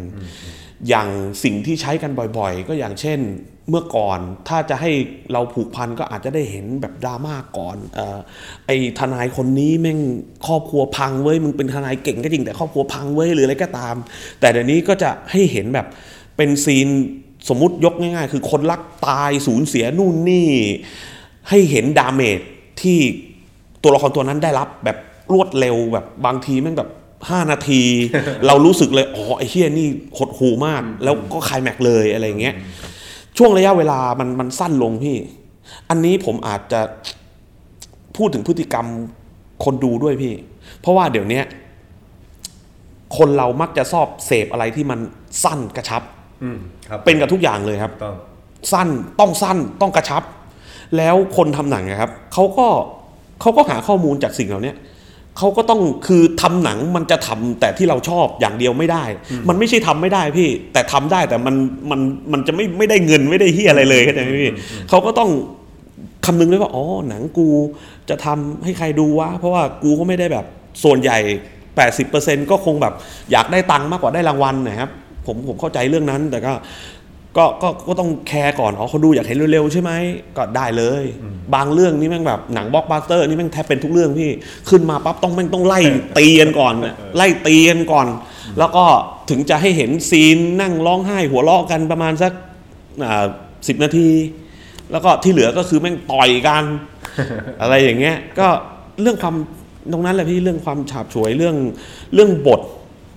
อย่างสิ่งที่ใช้กันบ่อยๆ ก็อย่างเช่นเมื่อก่อนถ้าจะให้เราผูกพันก็อาจจะได้เห็นแบบดราม่าก่อนออไอ้ทนายคนนี้แม่งครอบครัวพังเว้ยมึงเป็นทนายเก่งก็จริงแต่ครอบครัวพังเว้ยหรืออะไรก็ตาม แต่เดี๋ยวนี้ก็จะให้เห็นแบบเป็น scene สมมุติยกง่ายๆ คือคนรักตายสูญเสียนู่นนี่ ให้เห็น damage ที่ตัวละครตัวนั้นได้รับแบบรวดเร็วแบบบางทีแม่งแบบ 5 นาที เรารู้สึกเลยอ๋อไอ้เฮี้ยนี่หดหู่มาก แล้วก็คลายแม็กซ์เลยอะไรอย่างเงี้ยช่วงระยะเวลามันมันสั้นลงพี่ อันนี้ผมอาจจะพูดถึงพฤติกรรมคนดูด้วยพี่ เพราะว่าเดี๋ยวเนี้ยคนเรามักจะชอบเสพอะไรที่มันสั้นกระชับอืมครับเป็นกับทุกอย่างเลยครับต้องสั้นต้องสั้นต้องกระชับ แล้วคนทำหนังอะครับเขาก็เขาก็หาข้อมูลจากสิ่งเหล่านี้ เขาก็ต้องคือทำหนังมันจะทำแต่ที่เราชอบอย่างเดียวไม่ได้ มันไม่ใช่ทำไม่ได้พี่ แต่ทำได้แต่มันมันมันจะไม่ไม่ได้เงินไม่ได้เฮียอะไรเลยเข้าใจไหมพี่เขาก็ต้องคำนึงด้วยว่าอ๋อหนังกูจะทำให้ใครดูวะเพราะว่ากูก็ไม่ได้แบบส่วนใหญ่ 80%ก็คงแบบอยากได้ตังค์มากกว่าได้รางวัลนะครับผมผมเข้าใจเรื่องนั้นแต่ก็ ก็ก็ก็ต้องแคร์ก่อนอ๋อเขาดูอยากเห็นเร็วๆใช่ไหมก็ได้เลย บางเรื่องนี่แม่งแบบหนังบล็อกบัสเตอร์นี่แม่งแทบเป็นทุกเรื่องพี่ขึ้นมาปั๊บต้องแม่งต้องไล่ตีกันก่อนน่ะไล่ตีกันก่อน แล้วก็ถึงจะให้เห็น scene นั่งร้องไห้หัวเราะกันประมาณสักสิบนาที แล้วก็ที่เหลือก็คือแม่งต่อยกัน อะไรอย่างเงี้ยก็เรื่องความตรงนั้นแหละพี่เรื่องความฉาบฉวยเรื่องเรื่องบท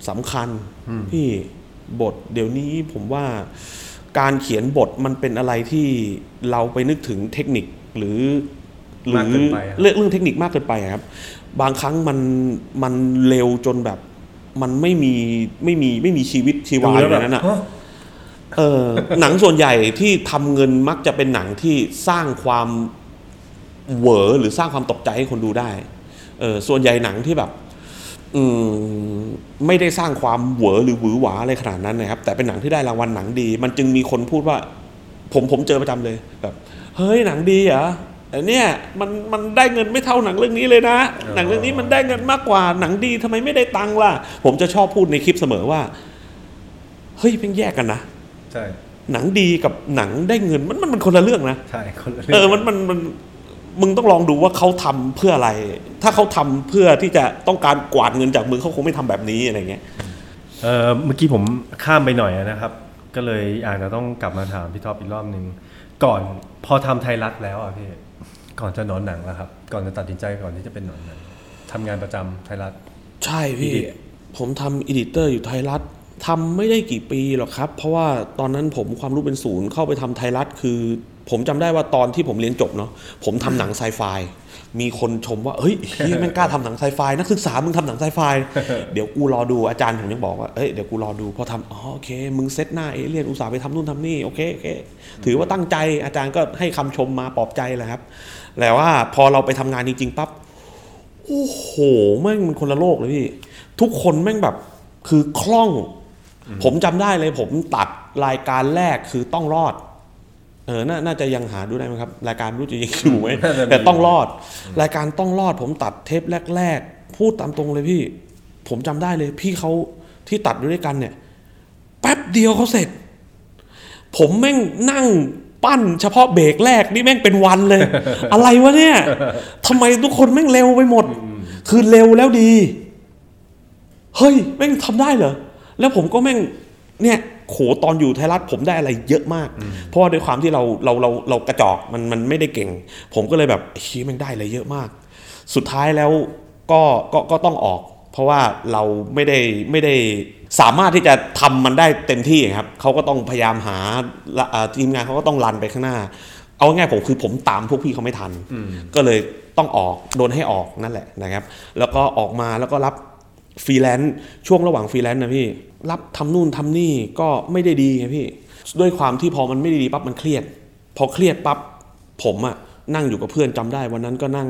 สำคัญพี่บทเดี๋ยวนี้ผมว่า การเขียนบทมันเป็นอะไรที่เราไปนึกถึงเทคนิคหรือหรืมากเกินไปอะ เรื่องเรื่องเทคนิคมากเกินไปอะครับ บางครั้งมันมันเร็วจนแบบ มันไม่มีไม่มีไม่มีชีวิตชีวาอยู่ในนั้นอะฮะเออหนังส่วนใหญ่ที่ทำเงินมักจะเป็นหนังที่สร้างความเหวอหรือสร้างความตกใจให้คนดูได้เออส่วนใหญ่หนังที่แบบอืม ไม่ได้สร้างความเหวอหรือหวือหวาอะไรขนาดนั้นนะครับ แต่เป็นหนังที่ได้รางวัลหนังดี มันจึงมีคนพูดว่า ผมผมเจอประจำเลยแบบเฮ้ยหนังดีเหรอแต่เนี่ยมันมันได้เงินไม่เท่าหนังเรื่องนี้เลยนะ หนังเรื่องนี้มันได้เงินมากกว่าหนังดีทำไมไม่ได้ตังค์ล่ะ ผมจะชอบพูดในคลิปเสมอว่าเฮ้ยเพิ่งแยกกันนะใช่หนังดีกับหนังได้เงินมันมันมันคนละเรื่องนะใช่คนละเอเรื่อมันมันมัน มึงต้องลองดูว่าเขาทำเพื่ออะไร ถ้าเขาทำเพื่อที่จะต้องการกวาดเงินจากมือเขาคงไม่ทำแบบนี้อะไรเงี้ยเออเมื่อกี้ผมข้ามไปหน่อยนะครับ ก็เลยอาจจะต้องกลับมาถามพี่ท็อปอีกรอบหนึ่งก่อนพอทำไทยรัฐแล้วอะพี่ก่อนจะหนอนหนังแล้วครับ ก่อนจะตัดสินใจก่อนที่จะเป็นหนอนหนังทำงานประจำไทยรัฐ ใช่พี่ Edit ผมทำ editor อยู่ไทยรัฐทำไม่ได้กี่ปีหรอกครับ เพราะว่าตอนนั้นผมความรู้เป็นศูนย์เข้าไปทำไทยรัฐคือ ผมจำได้ว่าตอนที่ผมเรียนจบเนาะผมทำหนังไซไฟมีคนชมว่าเฮ้ยเฮียแม่งกล้าทำหนังไซไฟนักศึกษามึงทำหนังไซไฟเดี๋ยวกูรอดูอาจารย์ผมยังบอกว่าเอ้ยเดี๋ยวกูรอดูพอทำอ๋อโอเค มึงเซตหน้าเอเลี่ยนอุตส่าห์ไปทำนู่นทำนี่โอเคโอเค ถือว่าตั้งใจอาจารย์ก็ให้คำชมมาปลอบใจแหละครับแต่ว่าพอเราไปทำงานจริงๆปั๊บโอ้โหแม่งมันคนละโลกเลยพี่ทุกคนแม่งแบบคือคล่อง ผมจำได้เลยผมตัดรายการแรกคือต้องรอด เออนาน่าจะยังหาดูได้ไหมครับ รายการไม่รู้จะยังอยู่ไหมน่าจะมีแต่ต้องรอด รายการต้องรอดผมตัดเทปแรก ๆ พูดตามตรงเลยพี่ ผมจำได้เลย พี่เขาที่ตัดด้วยกันเนี่ย แป๊บเดียวเขาเสร็จ ผมแม่งนั่งปั้นเฉพาะเบรกแรกนี่แม่งเป็นวันเลย อะไรวะเนี่ยทำไมทุกคนแม่งเร็วไปหมด คือเร็วแล้วดี เฮ้ย แม่งทำได้เหรอ แล้วผมก็แม่งเนี่ย โขตอนอยู่ไทยรัฐผมได้อะไรเยอะมาก เพราะว่าด้วยความที่เราเราเราเรากระจอกมันมันไม่ได้เก่ง ผมก็เลยแบบเฮ้ยแม่งได้อะไรเยอะมาก สุดท้ายแล้วก็ก็ก็ต้องออก เพราะว่าเราไม่ได้ไม่ได้สามารถที่จะทำมันได้เต็มที่ครับเขาก็ต้องพยายามหาละอ่าทีมงานเขาก็ต้อง run ไปข้างหน้า เอาง่ายๆผมคือผมตามพวกพี่เขาไม่ทัน ก็เลยต้องออกโดนให้ออกนั่นแหละนะครับ แล้วก็ออกมาแล้วก็รับ ฟรีแลนซ์ช่วงระหว่างฟรีแลนซ์นะพี่ รับทำนู่นทำนี่ก็ไม่ได้ดีไงพี่ ด้วยความที่พอมันไม่ได้ดีปั๊บมันเครียด พอเครียดปั๊บผมอะนั่งอยู่กับเพื่อนจำได้ วันนั้นก็นั่ง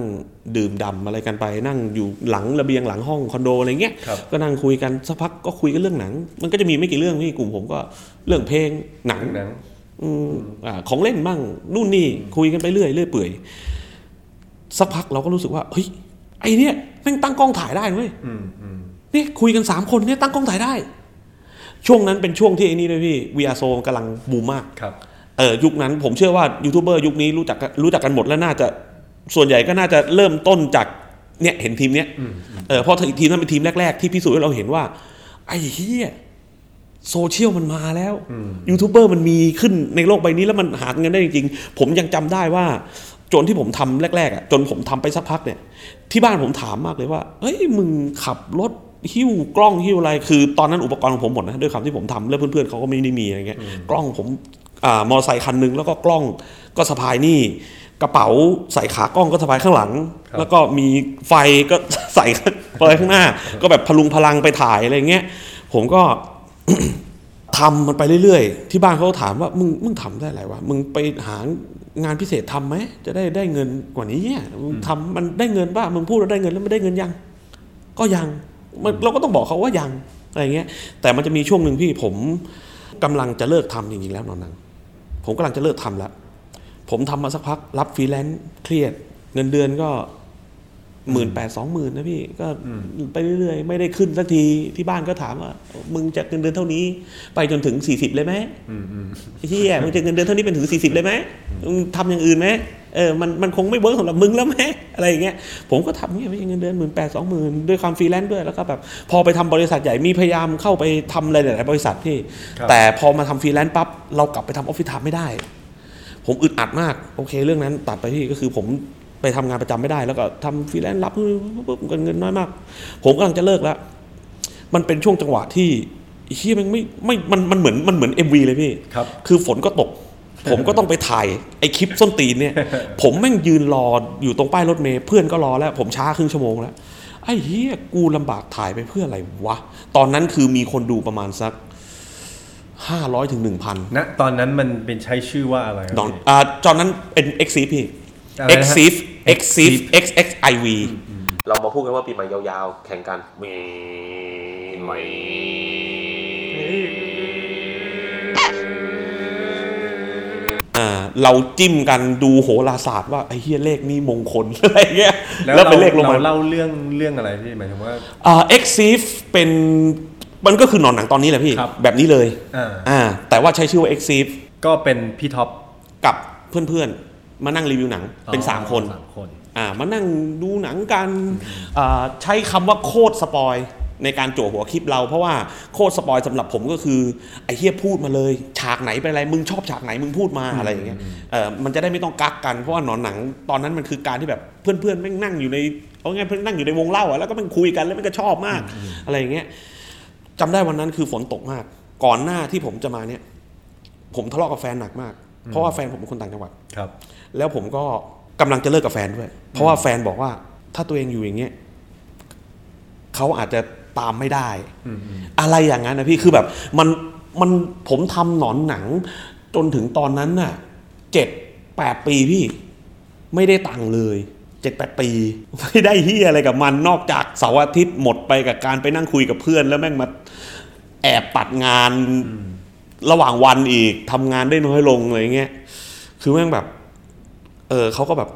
ดื่มดำอะไรกันไป นั่งอยู่หลังระเบียงหลังห้องคอนโดอะไรเงี้ยครับก็นั่งคุยกันสักพักก็คุยกันเรื่องหนัง มันก็จะมีไม่กี่เรื่องพี่กลุ่มผมก็เรื่องเพลงหนังหนังอืมอ่าของเล่นบ้างนู่นนี่คุยกันไปเรื่อยเรื่อยเปื่อยสักพักเราก็รู้สึกว่าเฮ้ยไอเนี้ยแม่งตั้งกล้องถ่ายได้เว้ยอืมอืมเนี่ยคุยกันสามคนเนี่ยตั้งกล้องถ่ายได้ ช่วงนั้นเป็นช่วงที่ไอ้นี่ด้วยพี่ VRZO กำลังบูมมากครับเออยุคนั้นผมเชื่อว่ายูทูบเบอร์ยุคนี้รู้จักกันรู้จักกันหมดแล้วน่าจะส่วนใหญ่ก็น่าจะเริ่มต้นจากเนี่ยเห็นทีมเนี้ยเออเพราะทีมนั้นเป็นทีมแรก ๆ ที่พิสูจน์ให้เราเห็นว่า ไอ้เฮียโซเชียลมันมาแล้วยูทูบเบอร์มันมีขึ้นในโลกใบนี้แล้วมันหาเงินได้จริงๆ ผมยังจำได้ว่าจนที่ผมทำแรกๆอะจนผมทำไปสักพักเนี่ย ที่บ้านผมถามมากเลยว่าเฮ้ยมึงขับรถ หิ้วกล้องหิ้วอะไร คือตอนนั้นอุปกรณ์ของผมหมดนะด้วยความที่ผมทำแล้วเพื่อนๆเขาก็ไม่ได้มีอะไรเงี้ยกล้องผมอ่ามอเตอร์ไซค์คันหนึงแล้วก็กล้องก็สะพายนี่กระเป๋าใส่ขากล้องก็สะพายข้างหลังครับแล้วก็มีไฟก็ใส่ไปข้างหน้า ก็แบบพลุงพลังไปถ่ายอะไรเงี้ยผมก็ทำมันไปเรื่อยๆ ที่บ้านเขาก็ถามว่ามึงมึงทำได้อะไรวะ มึงไปหางานพิเศษทำไหมจะได้ได้เงินกว่านี้เนี่ยมึงทำมันได้เงินป่ะมึงพูดแล้วได้เงินแล้วไม่ได้เงินยัง ก็ยังมัน เราก็ต้องบอกเขาว่ายังอะไรเงี้ย แต่มันจะมีช่วงหนึ่งพี่ผมกำลังจะเลิกทำจริงๆแล้วหนอนหนังผมกำลังจะเลิกทำแล้วผมทำมาสักพัก รับฟรีแลนซ์เครียด เงินเดือนก็หมื่นแปดสองหมื่นนะพี่ ก็ไปเรื่อยๆ ไม่ได้ขึ้นสักทีที่บ้านก็ถามว่า มึงจะเงินเดือนเท่านี้ ไปจนถึงสี่สิบเลยไหมอืมอืมไอ้เฮียมึงจะเงินเดือนเท่านี้เป็นถึงสี่สิบเลยไหมมึงทำอย่างอื่นไหม เออมันมันคงไม่ work สำหรับมึงแล้วไหมอะไรอย่างเงี้ยผมก็ทำเงี้ยไม่ใช่เงินเดือนหมื่นแปดสองหมื่นด้วยความฟรีแลนซ์ด้วยแล้วก็แบบพอไปทำบริษัทใหญ่มีพยายามเข้าไปทำอะไรหลาย ๆ บริษัทพี่ครับแต่พอมาทำฟรีแลนซ์ปั๊บเรากลับไปทำ office time ไม่ได้ ผมอึดอัดมากโอเค เรื่องนั้นตัดไปพี่ก็คือผมไปทำงานประจำไม่ได้แล้วก็ทำฟรีแลนซ์รับปุ๊บเงินเงินน้อยมาก ผมกำลังจะเลิกแล้ว มันเป็นช่วงจังหวะที่เฮียมันไม่ไม่มันมันเหมือนมันเหมือน MV เลยพี่ครับคือฝนก็ตก ผมก็ต้องไปถ่ายไอคลิปส้นตีนเนี่ย ผมแม่งยืนรออยู่ตรงป้ายรถเมล์เพื่อนก็รอแล้ว ผมช้าครึ่งชั่วโมงแล้วไอ้เฮียกูลำบากถ่ายไปเพื่ออะไรวะ ตอนนั้นคือมีคนดูประมาณสักห้าร้อยถึงหนึ่งพันณตอนนั้นมันเป็นใช้ชื่อว่าอะไรครับดอนพี่อ่าตอนนั้นเป็น x อ p พี่อะไรนะ x ฮะ x x x i v เรามาพูดกันว่าปีใหม่ยาวๆ แข่งกันมีไหมอ่ เราจิ้มกันดูโหราศาสตร์ว่าไอ้เฮียเลขนี้มงคลอะไรเงี้ยแล้วแล้วเราเป็นเลขลงมาเราเล่าเรื่องเรื่องอะไรพี่หมายถึงว่าอ่า e x i f เป็นมันก็คือหนอนหนังตอนนี้แหละพี่ครับแบบนี้เลยอ่าอ่าแต่ว่าใช้ชื่อว่า e x i f ก็เป็นพี่ท็อปกับเพื่อนๆ มานั่งรีวิวหนังเป็นอ๋อ3คนสามคนอ่ามานั่งดูหนังกันอ่าใช้คำว่าโคตร spoil ในการจั่วหัวคลิปเราเพราะว่าโคตร spoil สำหรับผมก็คือ ไอ้เฮียพูดมาเลย ฉากไหนเป็นอะไร มึงชอบฉากไหนมึงพูดมาอะไรอย่างเงี้ยเออมันจะได้ไม่ต้องกั๊กกันเพราะว่าหนอนหนังตอนนั้นมันคือการที่แบบเพื่อนๆแม่งนั่งอยู่ในเอาง่ายๆเพื่อนนั่งอยู่ในวงเล่าอะแล้วก็มันคุยกันแล้วมันก็ชอบมาก อะไรอย่างเงี้ยจำได้วันนั้นคือฝนตกมาก ก่อนหน้าที่ผมจะมาเนี่ย ผมทะเลาะกับแฟนหนักมาก เพราะว่าแฟนผมเป็นคนต่างจังหวัดครับ แล้วผมก็กำลังจะเลิกกับแฟนด้วย เพราะว่าแฟนบอกว่าถ้าตัวเองอยู่อย่างเงี้ยเขาอาจจะ ตามไม่ได้อืมอืมอะไรอย่างนั้นนะพี่คือแบบมันมันผมทำหนอนหนัง จนถึงตอนนั้นน่ะเจ็ดแปดปีพี่ ไม่ได้ตังค์เลยเจ็ดแปดปี ไม่ได้เฮียอะไรกับมันนอกจากเสาร์อาทิตย์หมดไปกับการไปนั่งคุยกับเพื่อน แล้วแม่งมาแอบปัดงานระหว่างวันอีกทำงานได้น้อยลงอะไรเงี้ยคือแม่งแบบ เออเขาก็แบบ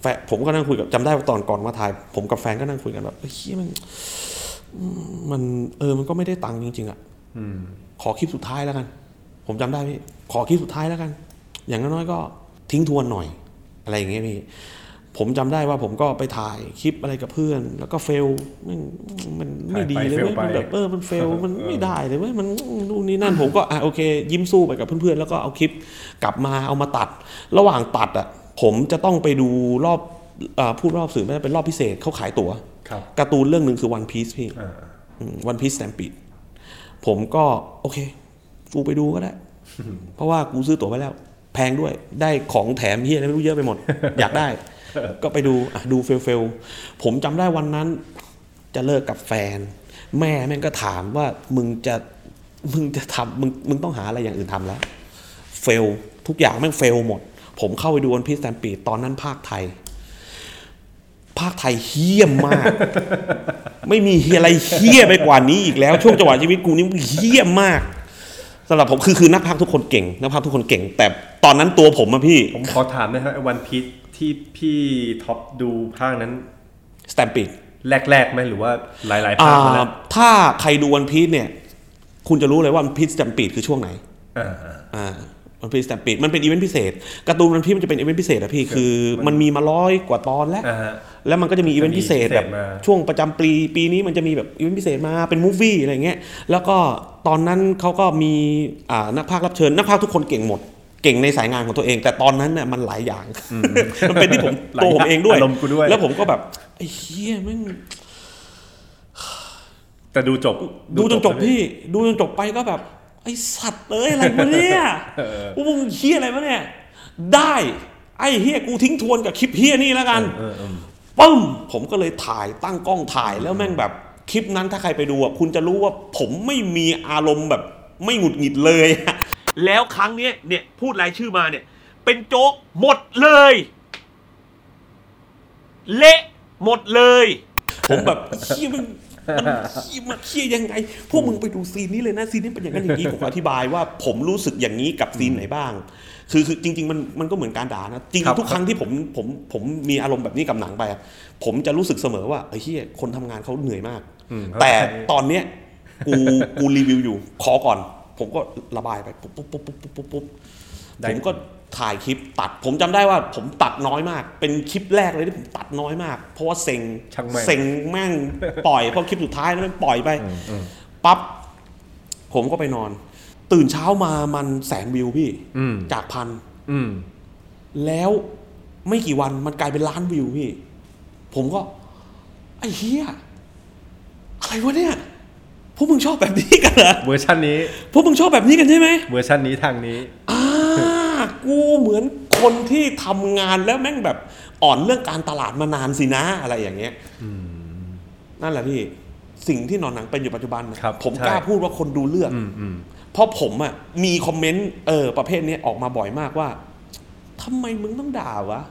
แฟนผมก็นั่งคุยกับจำได้ว่าตอนก่อนมาถ่าย ผมกับแฟนก็นั่งคุยกันแบบเฮ้ยมันอื มมันเออมันก็ไม่ได้ตังค์จริง ๆอะ่ะขอคลิปสุดท้ายแล้วกัน ผมจำได้พี่ขอคลิปสุดท้ายแล้วกัน อย่างน้อยๆก็ทิ้งทวนหน่อย อะไรอย่างเงี้ยพี่ผมจำได้ว่าผมก็ไปถ่ายคลิปอะไรกับเพื่อน แล้วก็เฟลมันมันไม่ดีเลยถ่ายไปเว้ย fail ไปมันแบบเออมันเฟลมันไม่ได้เลยเว้ยมันนู่นนี่นั่นผมก็อะโอเค ยิ้มสู้ไปกับเพื่อนๆแล้วก็เอาคลิปกลับมาเอามาตัด ระหว่างตัดอะผมจะต้องไปดูรอบอาพูดรอบสื่อไม่ได้เป็นรอบพิเศษเขาขายตั๋วครับ การ์ตูนเรื่องหนึ่งคือ One Piece พี่อ่าวันพีซแ t มปีดผมก็โอเค กูไปดูก็ได้ เพราะว่ากูซื้อตั๋วไว้แล้ว แพงด้วยได้ของแถมเฮียอะไรไม่รู้เยอะไปหมด อยากได้ ก็ไปดูอะดูเฟลเฟลผมจำได้วันนั้น จะเลิกกับแฟน แม่แม่งก็ถามว่ามึงจะมึงจะทำมึงมึงต้องหาอะไรอย่างอื่นทำแล้ว เฟล ทุกอย่างแม่งเฟลหมด ผมเข้าไปดูวันพีซแ t มปีดตอนนั้นภาคไทย ภาคไทยเฮี้ยมมาก ไม่มีเฮียอะไรเฮี้ยไปกว่านี้อีกแล้วช่วงจังหวะชีวิตกูนี่เฮี้ยมมากสำหรับผมคือคือนักพากย์ทุกคนเก่งนักพากย์ทุกคนเก่ง แต่ตอนนั้นตัวผมอะพี่ ผมขอถามนะครับ One Piece ที่พี่ท็อปดูภาคนั้น Stampede แรกๆไหมหรือว่าหลายๆภาคมาแล้วถ้าใครดู Oneี e เนี่ย คุณจะรู้เลยว่าวันพี e สแตมปิดคือช่วงไหนอ่าอ่าวันพี e สแตมปิดมันเป็นอีเวนต์พิเศษการ์ตูนวันพี e มันจะเป็นอีเวนต์พิเศษอะพี่คือ มันมีมาร้อยกว่าตอนแล้วอ่าฮะ แล้วมันก็จะมีอีเวนต์พิเศษแบบพิเศษมาช่วงประจำปีปีนี้มันจะมีแบบอีเวนต์พิเศษมาเป็น movie อะไรเงี้ยแล้วก็ตอนนั้นเขาก็มีอ่านักพากย์รับเชิญนักพากย์ทุกคนเก่งหมดเก่งในสายงานของตัวเอง แต่ตอนนั้นเนี่ยมันหลายอย่าง มันเป็นที่ผมหลายตัวผมเองด้วยอารมณ์กูด้วย แล้วผมก็แบบไอ้เฮียแม่งแต่ดูจบ ดูจนจบพี่ ดูจนจบไปก็แบบ ไอ้สัตว์เอ้ยอะไรวะเนี่ยพวกมึงเฮียอะไรวะเนี่ย ได้ ไอ้เฮียกูทิ้งทวนกับคลิปเฮียนี่แล้วกันเออเออ ปึ้ม ผมก็เลยถ่ายตั้งกล้องถ่ายแล้วแม่งแบบคลิปนั้นถ้าใครไปดูอะคุณจะรู้ว่าผมไม่มีอารมณ์แบบไม่หงุดหงิดเลย แล้วครั้งเนี้ยเนี่ยพูดรายชื่อมาเนี่ย เป็นโจ๊กหมดเลย เละหมดเลย ผมแบบเฮียมันมันเฮียมันเฮียยังไง พวกมึงไปดูซีนนี้เลยนะซีนนี้เป็นอย่างนั้นอย่างนี้ผมอธิบายว่า ผมรู้สึกอย่างนี้กับซีนไหนบ้าง คือคือจริง ๆ มันมันก็เหมือนการด่านะจริงครับๆทุกครั้งที่ผมผมผมมีอารมณ์แบบนี้กับหนังไปอะผมจะรู้สึกเสมอว่าเฮ้ยเฮียคนทำงานเขาเหนื่อยมากอืมแต่เข้าใจตอนเนี้ยกูกูรีวิวอยู่ ขอก่อน ผมก็ระบายไปปุ๊บปุ๊บปุ๊บปุ๊บปุ๊บปุ๊บปุ๊บได้ผมก็ถ่ายคลิปตัด ผมจำได้ว่าผมตัดน้อยมาก เป็นคลิปแรกเลยที่ผมตัดน้อยมาก เพราะว่าเซ็งช่างแม่งเซ็งแม่งปล่อยเพราะคลิปสุดท้ายนั้นมันปล่อยไปปั๊บผมก็ไปนอน ตื่นเช้ามามันแสนวิวพี่อืมจากพันอืมแล้วไม่กี่วันมันกลายเป็นล้านวิวพี่ ผมก็ ไอ้เฮียอะไรวะเนี่ยพวกมึงชอบแบบนี้กันเหรอเวอร์ชันนี้พวกมึงชอบแบบนี้กันใช่ไหมเวอร์ชันนี้ทางนี้อ่ากูเหมือนคนที่ทำงานแล้วแม่งแบบอ่อนเรื่องการตลาดมานานสินะอะไรอย่างเงี้ยนั่นแหละพี่ สิ่งที่หนอนหนังเป็นอยู่ปัจจุบันน่ะครับผมใช่กล้าพูดว่าคนดูเลือกอืมอืม เพราะผมอะมี comment เออประเภทนี้ออกมาบ่อยมากว่าทำไมมึงต้องด่าวะ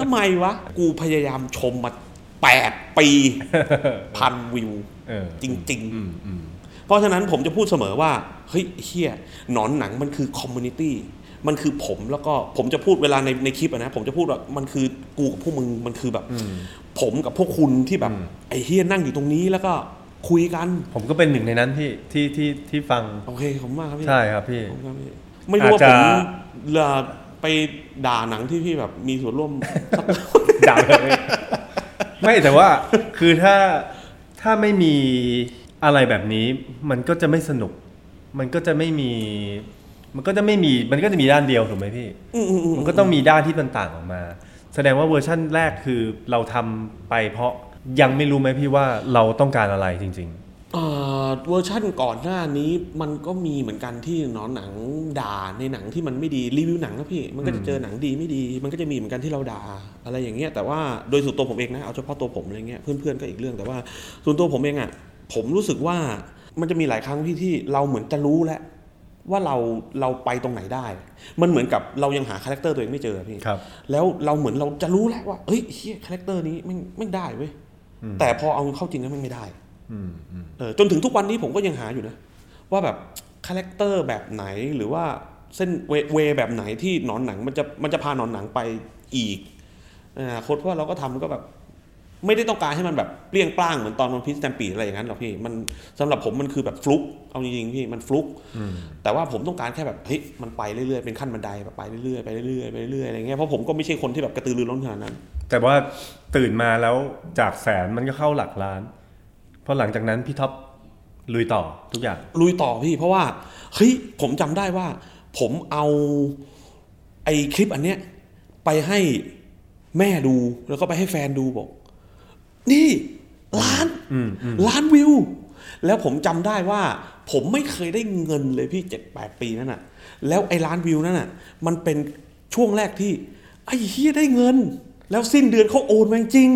ทำไมวะ กูพยายามชมมาแปดปีพันวิวเออจริงๆอืมอืมเพราะฉะนั้นผมจะพูดเสมอว่า เฮ้ยเฮียหนอนหนังมันคือ community มันคือผมแล้วก็ผมจะพูดเวลาในในคลิปอะนะ ผมจะพูดว่ามันคือกูกับพวกมึงมันคือแบบ ผมกับพวกคุณที่แบบอืมไอ้เฮียนั่งอยู่ตรงนี้แล้วก็ คุยกัน ผมก็เป็นหนึ่งในนั้นที่ที่ที่ที่ฟัง โอเคผมมากครับพี่ใช่ครับพี่ ผมครับพี่ไม่รู้ว่าอาจผจะ มเอ่อไปด่าหนังที่พี่แบบมีส่วนร่วมสัก ด่าเลยไม่แต่ว่าคือถ้าถ้าไม่มีอะไรแบบนี้ มันก็จะไม่สนุก มันก็จะไม่มี มันก็จะไม่มีมันก็จะมีด้านเดียวถูกไหมพี่ อืมอืมอืม มันก็ต้องมีด้านที่มันต่างออกมา แสดงว่าเวอร์ชั่นแรกคือเราทำไปเพราะ ยังไม่รู้ไหมพี่ว่าเราต้องการอะไรจริงเอ่อเวอร์ชั่นก่อนหน้านี้มันก็มีเหมือนกันที่หนอนหนังด่าในหนังที่มันไม่ดีรีวิวหนังนะพี่ มันก็จะเจอหนังดีไม่ดี มันก็จะมีเหมือนกันที่เราด่าอะไรอย่างเงี้ยแต่ว่าโดยส่วนตัวผมเองนะเอาเฉพาะตัวผมอะไรเงี้ยเพื่อนๆก็อีกเรื่องแต่ว่าส่วนตัวผมเองอะผมรู้สึกว่ามันจะมีหลายครั้งที่ที่เราเหมือนจะรู้แล้วว่าเราเราไปตรงไหนได้ มันเหมือนกับเรายังหา character ตัวเองไม่เจอพี่ครับแล้วเราเหมือนเราจะรู้แล้วว่าเฮ้ยเฮีย character นี้ไม่ไม่ได้เว้ย แต่พอเอาเข้าจริงแล้วมันไม่ได้อืมอืมเออจนถึงทุกวันนี้ผมก็ยังหาอยู่นะ ว่าแบบ character แบบไหนหรือว่าเส้นเวเวแบบไหนที่หนอนหนังมันจะมันจะพาหนอนหนังไปอีกอนาคตเพราะว่าเราก็ทำก็แบบ ไม่ได้ต้องการให้มันแบบเปรี้ยงปร้างเหมือนตอน One Piece Stampede อะไรอย่างนั้นหรอกพี่มันสำหรับผมมันคือแบบฟลุกเอาจริงๆพี่มันฟลุกแต่ว่าผมต้องการแค่แบบเฮ้ยมันไปเรื่อยๆเป็นขั้นบันไดแบบไปเรื่อยๆไปเรื่อยๆไปเรื่อยๆอะไรเงี้ยเพราะผมก็ไม่ใช่คนที่แบบกระตือรือร้นขนาดนั้น แต่ว่าตื่นมาแล้วจากแสนมันก็เข้าหลักล้าน เพราะหลังจากนั้นพี่ท็อปลุยต่อทุกอย่าง ลุยต่อพี่เพราะว่าเฮ้ยผมจำได้ว่า ผมเอาไอ้คลิปอันเนี้ยไปให้แม่ดูแล้วก็ไปให้แฟนดูบอก นี่ล้านอืมอืมล้านวิว แล้วผมจำได้ว่า ผมไม่เคยได้เงินเลยพี่เจ็ดแปดปีนั่นน่ะ แล้วไอ้ล้านวิวนั่นน่ะ มันเป็นช่วงแรกที่ไอ้เฮียได้เงิน แล้วสิ้นเดือนเขาโอนมาจริง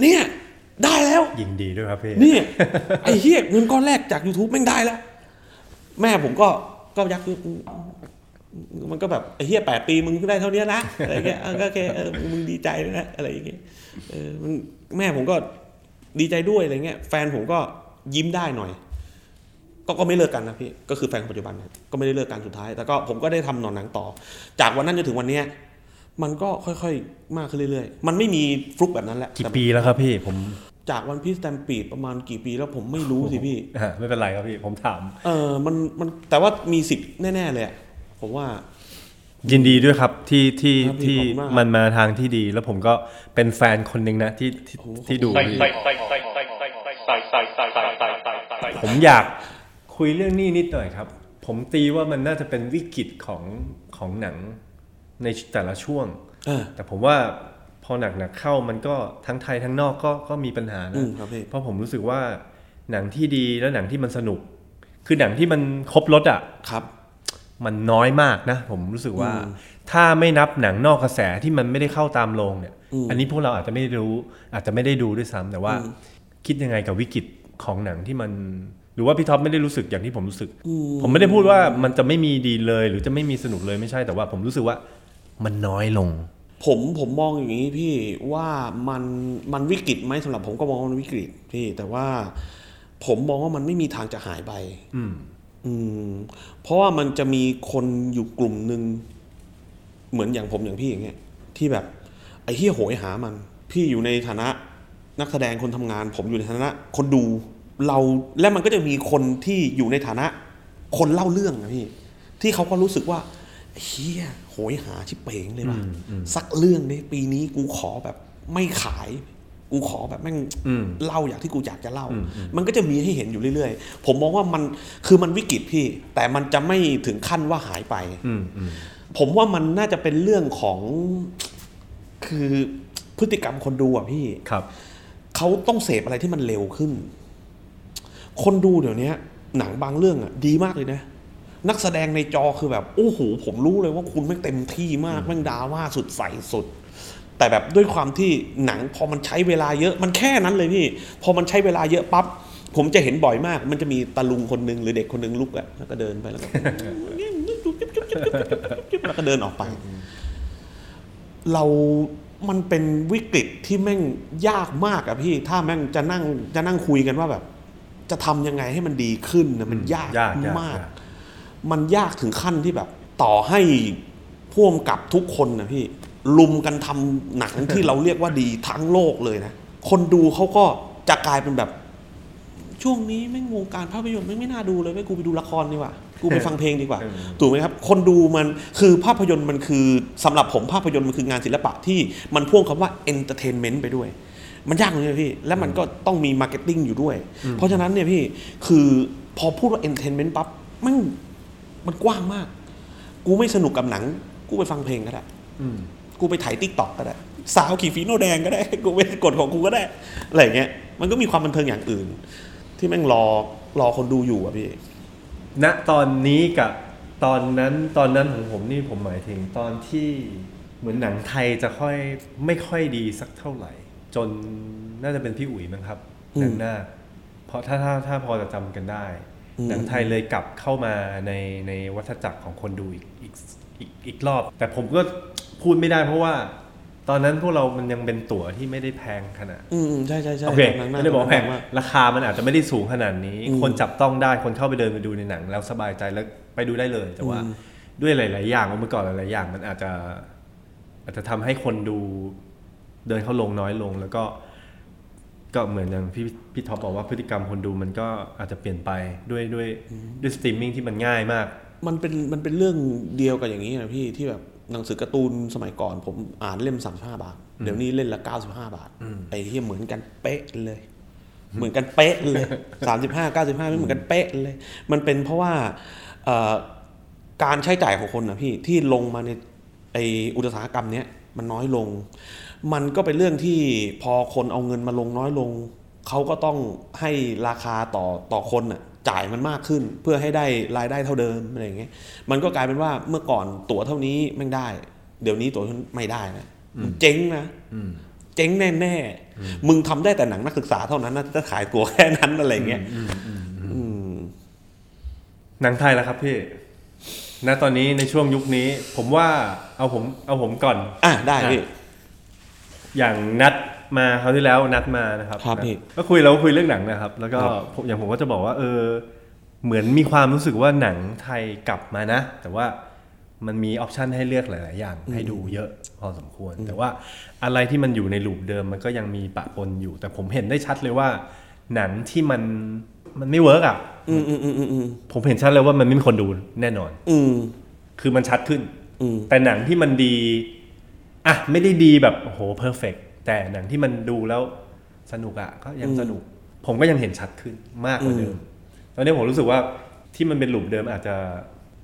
เนี่ยได้แล้วยิงดีด้วยครับพี่นี่ไอ้เฮียเงินก้อนแรกจาก YouTube แม่งได้แล้ว แม่ผมก็ก็ยักมันก็แบบไอ้เฮียแปดปีมึงได้เท่านี้นะอะไรเงี้ยเออก็โอเคเออมึงดีใจด้วยนะอะไรอย่างเงี้ยเออมันแม่ผมก็ดีใจด้วยอะไรเงี้ยแฟนผมก็ยิ้มได้หน่อย ก็ก็ไม่เลิกกันนะพี่ก็คือแฟนคนปัจจุบันเนี่ยก็ไม่ได้เลิกกันสุดท้าย แต่ก็ผมก็ได้ทำหนอนหนังต่อ จากวันนั้นจนถึงวันเนี้ย มันก็ค่อยๆ มากขึ้นเรื่อยๆ มันไม่มีฟลุกแบบนั้นแหละกี่ปีแล้วครับพี่ผมจากวันพีซแตมปีดประมาณกี่ปีแล้วผมไม่รู้สิพี่ไม่เป็นไรครับพี่ผมถาม เออมันมันแต่ว่ามีสิทธิ์แน่ ๆ เลยผมว่า ยินดีด้วยครับที่ที่ที่มันมาทางที่ดี แล้วผมก็เป็นแฟนคนหนึ่งนะที่ที่ดูผมอยากคุยเรื่องนี้นิดหน่อยครับ ผมตีว่ามันน่าจะเป็นวิกฤตของของหนัง ในแต่ละช่วงเออแต่ผมว่าพอหนักหนักๆเข้ามันก็ทั้งไทยทั้งนอกก็ก็มีปัญหาอืนะมครับพี่เพราะผมรู้สึกว่าหนังที่ดีและหนังที่มันสนุก คือหนังที่มันครบรถอะครับ มันน้อยมากนะ ผมรู้สึกว่าอืมถ้าไม่นับหนังนอกกระแสที่มันไม่ได้เข้าตามโรงเนี่ยอืมอันนี้พวกเราอาจจะไม่รู้ อาจจะไม่ได้ดูด้วยซ้ำแต่ว่าอืมคิดยังไงกับวิกฤตของหนังที่มันหรือว่าพี่ท็อปไม่ได้รู้สึกอย่างที่ผมรู้สึกอืมผมไม่ได้พูดว่ามันจะไม่มีดีเลย หรือจะไม่มีสนุกเลยไม่ใช่แต่ว่าผมรู้สึกว่า มันน้อยลง ผมผมมองอย่างนี้พี่ว่ามันมันวิกฤตไหมสำหรับผมก็มองว่ามันวิกฤตพี่แต่ว่าผมมองว่ามันไม่มีทางจะหายไป อืม อืม เพราะว่ามันจะมีคนอยู่กลุ่มหนึ่งเหมือนอย่างผมอย่างพี่อย่างเงี้ยที่แบบ ไอ้เฮียโหยหามัน พี่อยู่ในฐานะนักแสดงคนทำงาน ผมอยู่ในฐานะคนดูเราและมันก็จะมีคนที่อยู่ในฐานะ คนเล่าเรื่องนะพี่ ที่เขาก็รู้สึกว่าเฮียโห ยหาชิบเป๋งเลยว่ะอืมอืมสักเรื่องนี้ปีนี้กูขอแบบไม่ขาย กูขอแบบแม่งอืมเล่าอย่างที่กูอยากจะเล่าอืมอืมมันก็จะมีให้เห็นอยู่เรื่อยๆ ผมมองว่ามันคือมันวิกฤตพี่ แต่มันจะไม่ถึงขั้นว่าหายไปอืมอืมผมว่ามันน่าจะเป็นเรื่องของคือพฤติกรรมคนดูอะพี่ครับเขาต้องเสพอะไรที่มันเร็วขึ้น คนดูเดี๋ยวนี้หนังบางเรื่องอะ ดีมากเลยนะ นักแสดงในจอคือแบบโอ้โหผมรู้เลยว่าคุณแม่งเต็มที่มากแม่งดราม่าสุดใสสุด แต่แบบด้วยความที่หนังพอมันใช้เวลาเยอะมันแค่นั้นเลยพี่ พอมันใช้เวลาเยอะปั๊บผมจะเห็นบ่อยมาก มันจะมีตาลุงคนหนึ่งหรือเด็กคนหนึ่งลุกอะแล้วก็เดินไปแล้วก็แล้วก็เดินออกไป เรามันเป็นวิกฤตที่แม่งยากมากอะพี่ ถ้าแม่งจะนั่งจะนั่งคุยกันว่าแบบ จะทำยังไงให้มันดีขึ้นนะมันยากยากยากมากยาก มันยากถึงขั้นที่แบบ ต่อให้พ่วงกับทุกคนนะพี่รุมกันทำหนังที่เราเรียกว่าดีทั้งโลกเลยนะ คนดูเขาก็จะกลายเป็นแบบ ช่วงนี้แม่งวงการภาพยนตร์แม่งไม่น่าดูเลยไม่กูไปดูละครดีกว่า กูไปฟังเพลงดีกว่าเออถูกไหมครับ คนดูมันคือภาพยนตร์มันคือสำหรับผมภาพยนตร์มันคืองานศิลปะที่มันพ่วงคำว่า entertainment ไปด้วย มันยากตรงนี้พี่ และมันก็ต้องมี marketing อยู่ด้วย เพราะฉะนั้นเนี่ยพี่คือพอพูดว่า entertainment ปั๊บมัน มันกว้างมาก กูไม่สนุกกับหนัง กูไปฟังเพลงก็ได้อืมกูไปถ่ายติ๊กต็อกก็ได้ สาวขี่ฟีโนแดงก็ได้ กูไปกดของกูก็ได้ อะไรอย่างเงี้ย มันก็มีความบันเทิงอย่างอื่น ที่แม่งรอรอคนดูอยู่อะพี่ณตอนนี้กับตอนนั้นตอนนั้นของผมนี่ผมหมายถึงตอนที่เหมือนหนังไทยจะค่อยไม่ค่อยดีสักเท่าไหร่ จนน่าจะเป็นพี่อุ๋ยมั้งครับอืมหนังหน้า เพราะถ้าถ้าถ้าพอจะจำกันได้ หนังไทยเลยกลับเข้ามาในในวัฏจักรของคนดูอีกอีกอีกอีกรอบ แต่ผมก็พูดไม่ได้เพราะว่า ตอนนั้นพวกเรามันยังเป็นตั๋วที่ไม่ได้แพงขนาด อืมใช่ใช่ใช่โอเคหนังหน้าไม่ได้บอกว่าแพงหนัมากราคามันอาจจะไม่ได้สูงขนาดนี้อืมคนจับต้องได้คนเข้าไปเดินไปดูในหนัง แล้วสบายใจแล้วไปดูได้เลย แต่ว่าอืมด้วยหลาย ๆ อย่างองค์ประกอบหลาย ๆ อย่างมันอาจจะ อาจจะทำให้คนดูเดินเข้าโรงน้อยลงแล้วก็ ก็เหมือนอย่างพี่พี่ท็อปบอกว่าพฤติกรรมคนดูมันก็อาจจะเปลี่ยนไปด้วยด้วยด้วยสตรีมมิ่งที่มันง่ายมาก มันเป็นมันเป็นเรื่องเดียวกับอย่างนี้นะพี่ที่แบบหนังสือการ์ตูนสมัยก่อน ผมอ่านเล่มสามสิบห้าบาท เดี๋ยวนี้เล่มละเก้าสิบห้าบาทไอ้ที่เหมือนกันเป๊ะเลย เหมือนกันเป๊ะเลยสามสิบห้าเก้าสิบห้าไม่เหมือนกันเป๊ะเลย มันเป็นเพราะว่าเอ่อการใช้จ่ายของคนนะพี่ที่ลงมาในไออุตสาหกรรมเนี้ยมันน้อยลง มันก็เป็นเรื่องที่พอคนเอาเงินมาลงน้อยลง เขาก็ต้องให้ราคาต่อต่อคนน่ะจ่ายมันมากขึ้นเพื่อให้ได้รายได้เท่าเดิมอะไรอย่างเงี้ยมันก็กลายเป็นว่าเมื่อก่อนตั๋วเท่านี้แม่งได้ เดี๋ยวนี้ตั๋วเท่านี้ไม่ได้นะมันเจ๊งนะเจ๊งแน่ๆมึงทำได้แต่หนังนักศึกษาเท่านั้นนะจะขายตั๋วแค่นั้นอะไรอย่างเงี้ยอืมหนังไทยแล้วครับพี่ณตอนนี้ในช่วงยุคนี้ ผมว่าเอาผมเอาผมก่อน อะได้พี่ อย่างนัดมาคราวที่แล้วนัดมานะครับครับนัดพี่ก็คุยเราก็คุยเรื่องหนังนะครับ แล้วก็ครับผมอย่างผมก็จะบอกว่า เออ เหมือนมีความรู้สึกว่าหนังไทยกลับมานะ แต่ว่ามันมีออปชันให้เลือกหลาย ๆ อย่าง ให้ดูเยอะพอสมควร แต่ว่าอะไรที่มันอยู่ในลูปเดิมมันก็ยังมีปะปนอยู่ แต่ผมเห็นได้ชัดเลยว่า หนังที่มันมันไม่ work อะอืมอืมอืมอืมอืมผมเห็นชัดเลยว่ามันไม่มีคนดูแน่นอน อืมคือมันชัดขึ้นอืมแต่หนังที่มันดี อะไม่ได้ดีแบบโอ้โห perfect แต่หนังที่มันดูแล้วสนุกอะก็ยังสนุก ผมก็ยังเห็นชัดขึ้นมากกว่าเดิมตอนนี้ผมรู้สึกว่าที่มันเป็นหลุมเดิมอาจจะ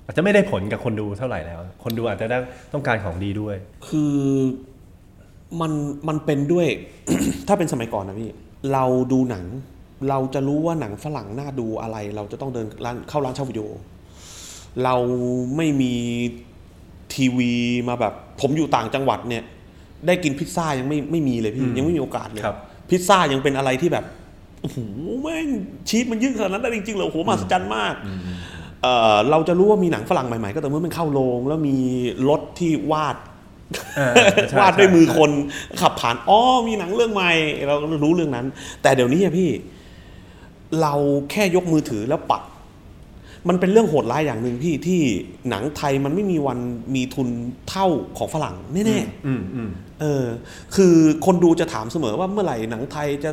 อาจจะไม่ได้ผลกับคนดูเท่าไหร่แล้ว คนดูอาจจะได้ต้องการของดีด้วย คือมันมันเป็นด้วย ถ้าเป็นสมัยก่อนนะพี่ เราดูหนัง เราจะรู้ว่าหนังฝรั่งน่าดูอะไร เราจะต้องเดินร้านเข้าร้านเช่าวิดีโอ เราไม่มี ทีวีมาแบบ ผมอยู่ต่างจังหวัดเนี่ย ได้กินพิซซ่ายังไม่ไม่มีเลยพี่ยังไม่มีโอกาสเลยครับพิซซ่ายังเป็นอะไรที่แบบโอ้โหแม่งชีสมันยืดขนาดนั้นได้จริงๆเหรอโอ้โหมหัศจรรย์มากเอ่อเราจะรู้ว่ามีหนังฝรั่งใหม่ๆ ก็แต่อเมื่อมันเข้าโรงแล้วมีรถที่วาดอ่าใช่วาดด้วยมือใช่คนขับผ่านอ๋อมีหนังเรื่องใหม่ เราก็รู้เรื่องนั้น แต่เดี๋ยวนี้อะพี่ เราแค่ยกมือถือแล้วปัด มันเป็นเรื่องโหดร้ายอย่างหนึ่งพี่ที่หนังไทยมันไม่มีวันมีทุนเท่าของฝรั่งแน่ๆอืมอืมเออ คือคนดูจะถามเสมอว่าเมื่อไหร่หนังไทยจะ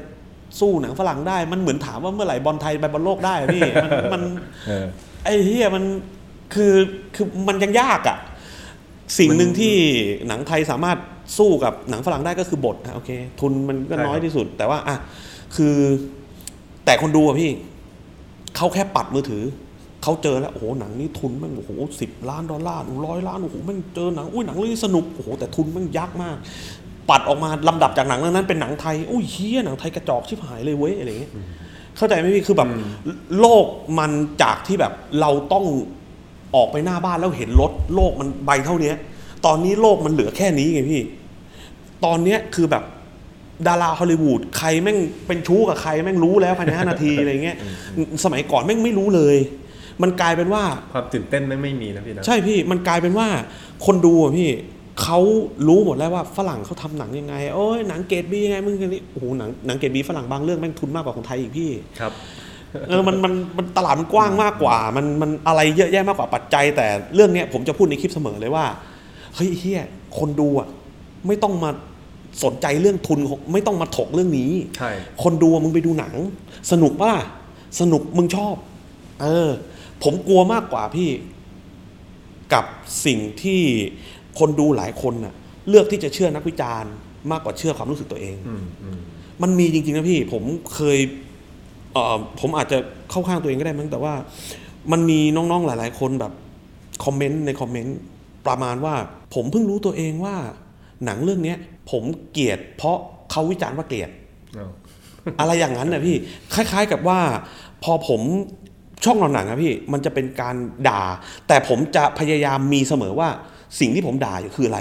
สู้หนังฝรั่งได้ มันเหมือนถามว่าเมื่อไหร่บอลไทยไปบอลโลกได้อะพี่มันมันเออไอ้เฮียมันคือคือมันยังยากอะ่ะ สิ่งหนึ่งที่หนังไทยสามารถสู้กับหนังฝรั่งได้ก็คือบทนะโอเค ทุนมันก็ใช่น้อยครับที่สุด แต่ว่าอะคือแต่คนดูอะพี่เขาแค่ปัดมือถือ เขาเจอแล้วโอ้โหหนังนี้ทุนแม่งโอ้โหสิบล้านดอลลาร์ร้อยล้านโอ้โหแม่งเจอหนังอุ้ยหนังเรื่องนี้สนุกโอ้โหแต่ทุนแม่งยักษ์มาก ปัดออกมาลำดับจากหนังเรื่องนั้นเป็นหนังไทยอุ้ยเฮียหนังไทยกระจอกชิบหายเลยเว้ยอะไรอย่างเงี้ยเข้าใจไหมพี่คือแบบโลกมันจากที่แบบเราต้องออกไปหน้าบ้านแล้วเห็นรถโลกมันใบเท่าเนี้ยตอนนี้โลกมันเหลือแค่นี้ไงพี่ ตอนเนี้ยคือแบบดาราฮอลลีวูดใครแม่งเป็นชู้กับใครแม่งรู้แล้วภายในห้านาทีอะไรเงี้ยสมัยก่อนแม่งไม่รู้เลย มันกลายเป็นว่าความตื่นเต้นไม่ไม่มีนะพี่นะใช่พี่มันกลายเป็นว่าคนดูอะพี่เขารู้หมดแล้วว่าฝรั่งเขาทำหนังยังไงโอ้ยหนังเกรดบียังไงมึงกันนี่โอ้โหหนังหนังเกรดบีฝรั่งบางเรื่องแม่งทุนมากกว่าของไทยอีกพี่ครับเออมันมันมันตลาดมันกว้างมากกว่า มันมันอะไรเยอะแยะมากกว่าปัจจัย แต่เรื่องเนี้ยผมจะพูดในคลิปเสมอเลยว่าเฮ้ยเฮียคนดูอะไม่ต้องมาสนใจเรื่องทุนของไม่ต้องมาถกเรื่องนี้ใช่คนดูอะมึงไปดูหนัง สนุกปะล่ะสนุกมึงชอบ เออ ผมกลัวมากกว่าพี่กับสิ่งที่คนดูหลายคนน่ะ เลือกที่จะเชื่อนักวิจารณ์มากกว่าเชื่อความรู้สึกตัวเองอืมอืมมันมีจริงๆนะพี่ ผมเคยเอ่อผมอาจจะเข้าข้างตัวเองก็ได้มั้งแต่ว่า มันมีน้องๆหลาย ๆ คนแบบคอมเมนต์ในคอมเมนต์ประมาณว่า ผมเพิ่งรู้ตัวเองว่า หนังเรื่องเนี้ย ผมเกลียด เพราะเขาวิจารณ์ว่าเกลียดเอาอะไรอย่างนั้นนะพี่ คล้าย ๆ กับว่า พอผม ช่องนอนหนังนะพี่มันจะเป็นการด่า แต่ผมจะพยายามมีเสมอว่าสิ่งที่ผมด่าอยู่คืออะไร